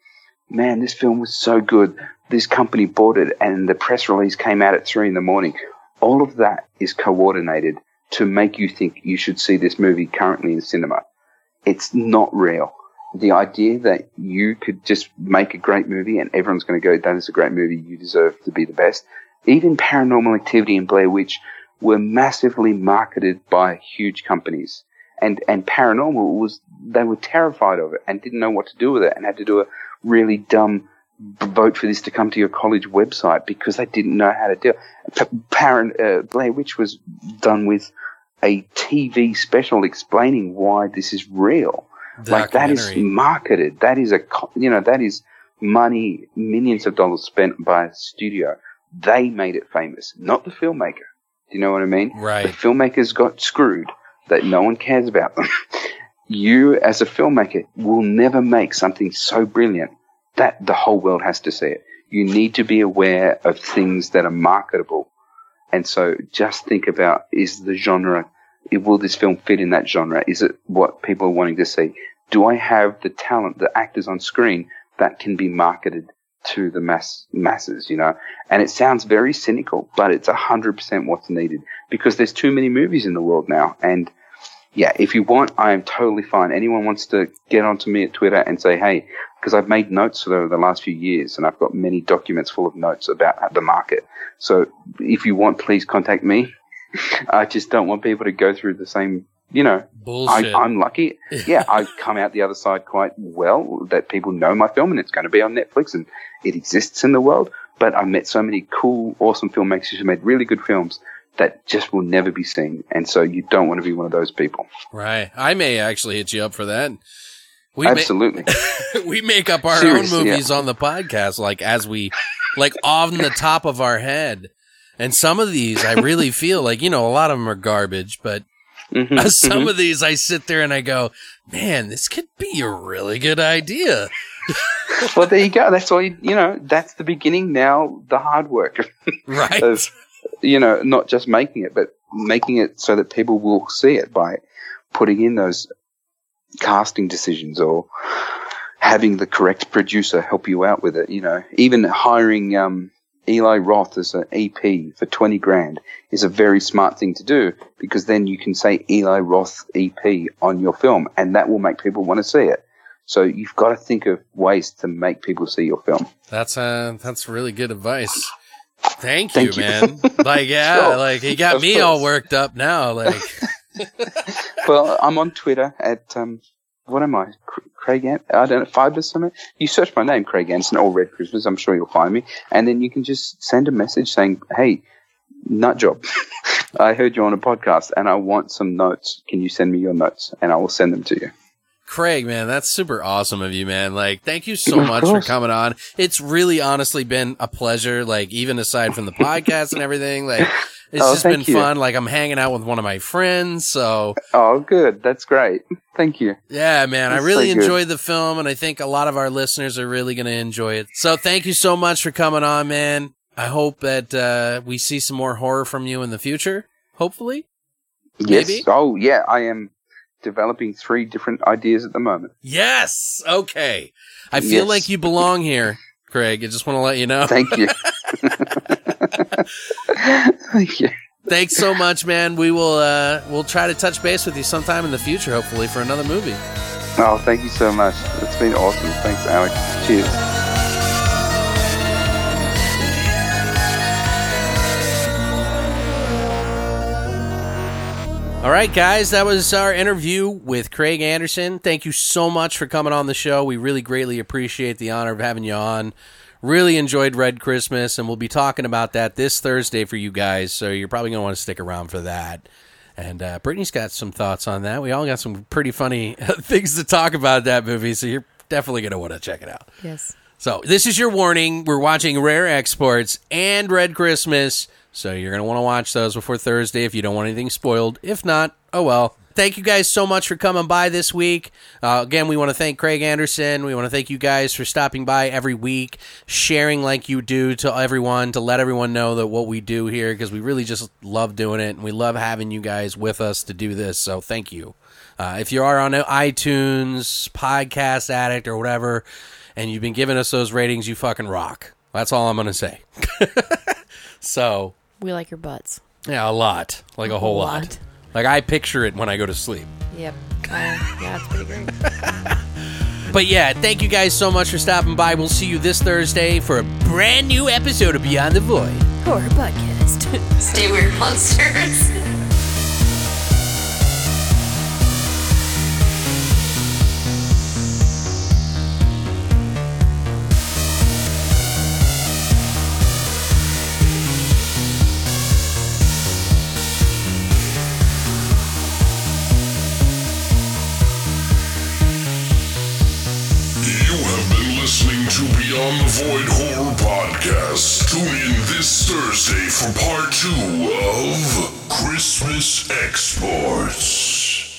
man, this film was so good. This company bought it and the press release came out at three in the morning. All of that is coordinated to make you think you should see this movie currently in cinema. It's not real the idea that you could just make a great movie and everyone's going to go, that is a great movie, you deserve to be the best. Even Paranormal Activity and Blair Witch were massively marketed by huge companies. And, and Paranormal was, they were terrified of it and didn't know what to do with it and had to do a really dumb vote for this to come to your college website because they didn't know how to do it. Par- uh, Blair Witch was done with a TV special explaining why this is real like that is marketed. That is a you know that is money, millions of dollars spent by a studio. They made it famous, not the filmmaker. Do you know what I mean? Right. The filmmakers got screwed. That no one cares about them. you, as a filmmaker, will never make something so brilliant that the whole world has to see it. You need to be aware of things that are marketable. And so just think about, is the genre will this film fit in that genre? Is it what people are wanting to see? Do I have the talent, the actors on screen that can be marketed to the mass masses, you know? And it sounds very cynical, but it's hundred percent what's needed because there's too many movies in the world now. And yeah, if you want, I am totally fine. Anyone wants to get onto me at Twitter and say, hey, because I've made notes for the last few years and I've got many documents full of notes about the market. So if you want, please contact me. I just don't want people to go through the same, you know, Bullshit. I, am lucky. Yeah, I've come out the other side quite well that people know my film and it's going to be on Netflix and it exists in the world. But I met so many cool, awesome filmmakers who made really good films that just will never be seen. And so you don't want to be one of those people. Right. I may actually hit you up for that. We Absolutely. we make up our Seriously, own movies yeah. on the podcast, like as we, like on the top of our head. And some of these, I really feel like, you know, a lot of them are garbage, but mm-hmm, some mm-hmm. of these I sit there and I go, man, this could be a really good idea. well, there you go. That's all you, you know, that's the beginning now, the hard work. right. of, you know, not just making it, but making it so that people will see it by putting in those casting decisions or having the correct producer help you out with it. You know, even hiring, um, Eli Roth as an EP for 20 grand is a very smart thing to do because then you can say Eli Roth EP on your film and that will make people want to see it. So you've got to think of ways to make people see your film. That's uh that's really good advice. Thank, Thank you, you, man. like yeah, sure. like he got of me course. all worked up now like Well, I'm on Twitter at um what am I? Craig, An- I don't know, five or something. You search my name, Craig Anderson, or Red Christmas. I'm sure you'll find me. And then you can just send a message saying, Hey, nut job. I heard you on a podcast and I want some notes. Can you send me your notes? And I will send them to you. Craig, man, that's super awesome of you, man. Like, thank you so Of much for coming on. It's really honestly been a pleasure. Like, even aside from the podcast and everything, like, it's Oh, just been you. fun. Like, I'm hanging out with one of my friends. So, Oh, good. That's great. Thank you. yeah, man, I really so good. enjoyed the film and I think a lot of our listeners are really going to enjoy it. So, thank you so much for coming on, man. I hope that, uh, we see some more horror from you in the future. Hopefully. Yes. Maybe? Oh, yeah. I am developing three different ideas at the moment. Yes. Okay. I feel Yes. like you belong here, Craig. I just want to let you know. Thank you. Thank you. Thanks so much, man. We will uh we'll try to touch base with you sometime in the future, hopefully, for another movie. Oh, thank you so much. It's been awesome. Thanks, Alex. Cheers. All right, guys, that was our interview with Craig Anderson. Thank you so much for coming on the show. We really greatly appreciate the honor of having you on. Really enjoyed Red Christmas, and we'll be talking about that this Thursday for you guys. So you're probably going to want to stick around for that. And uh, Brittany's got some thoughts on that. We all got some pretty funny things to talk about that movie, so you're definitely going to want to check it out. Yes. So this is your warning. We're watching Rare Exports and Red Christmas. So you're going to want to watch those before Thursday if you don't want anything spoiled. If not, oh well. Thank you guys so much for coming by this week. Uh, again, we want to thank Craig Anderson. We want to thank you guys for stopping by every week, sharing like you do to everyone, to let everyone know that what we do here, because we really just love doing it and we love having you guys with us to do this. So thank you. Uh, if you are on iTunes, Podcast Addict, or whatever, and you've been giving us those ratings, you fucking rock. That's all I'm going to say. so, We like your butts. yeah, a lot. Like a whole lot. lot. Like I picture it when I go to sleep. Yep. Uh, yeah, it's pretty great. But yeah, thank you guys so much for stopping by. We'll see you this Thursday for a brand new episode of Beyond the Void. Horror podcast. Stay weird, monsters. the Void Horror Podcast. Tune in this Thursday for part two of Christmas Exports.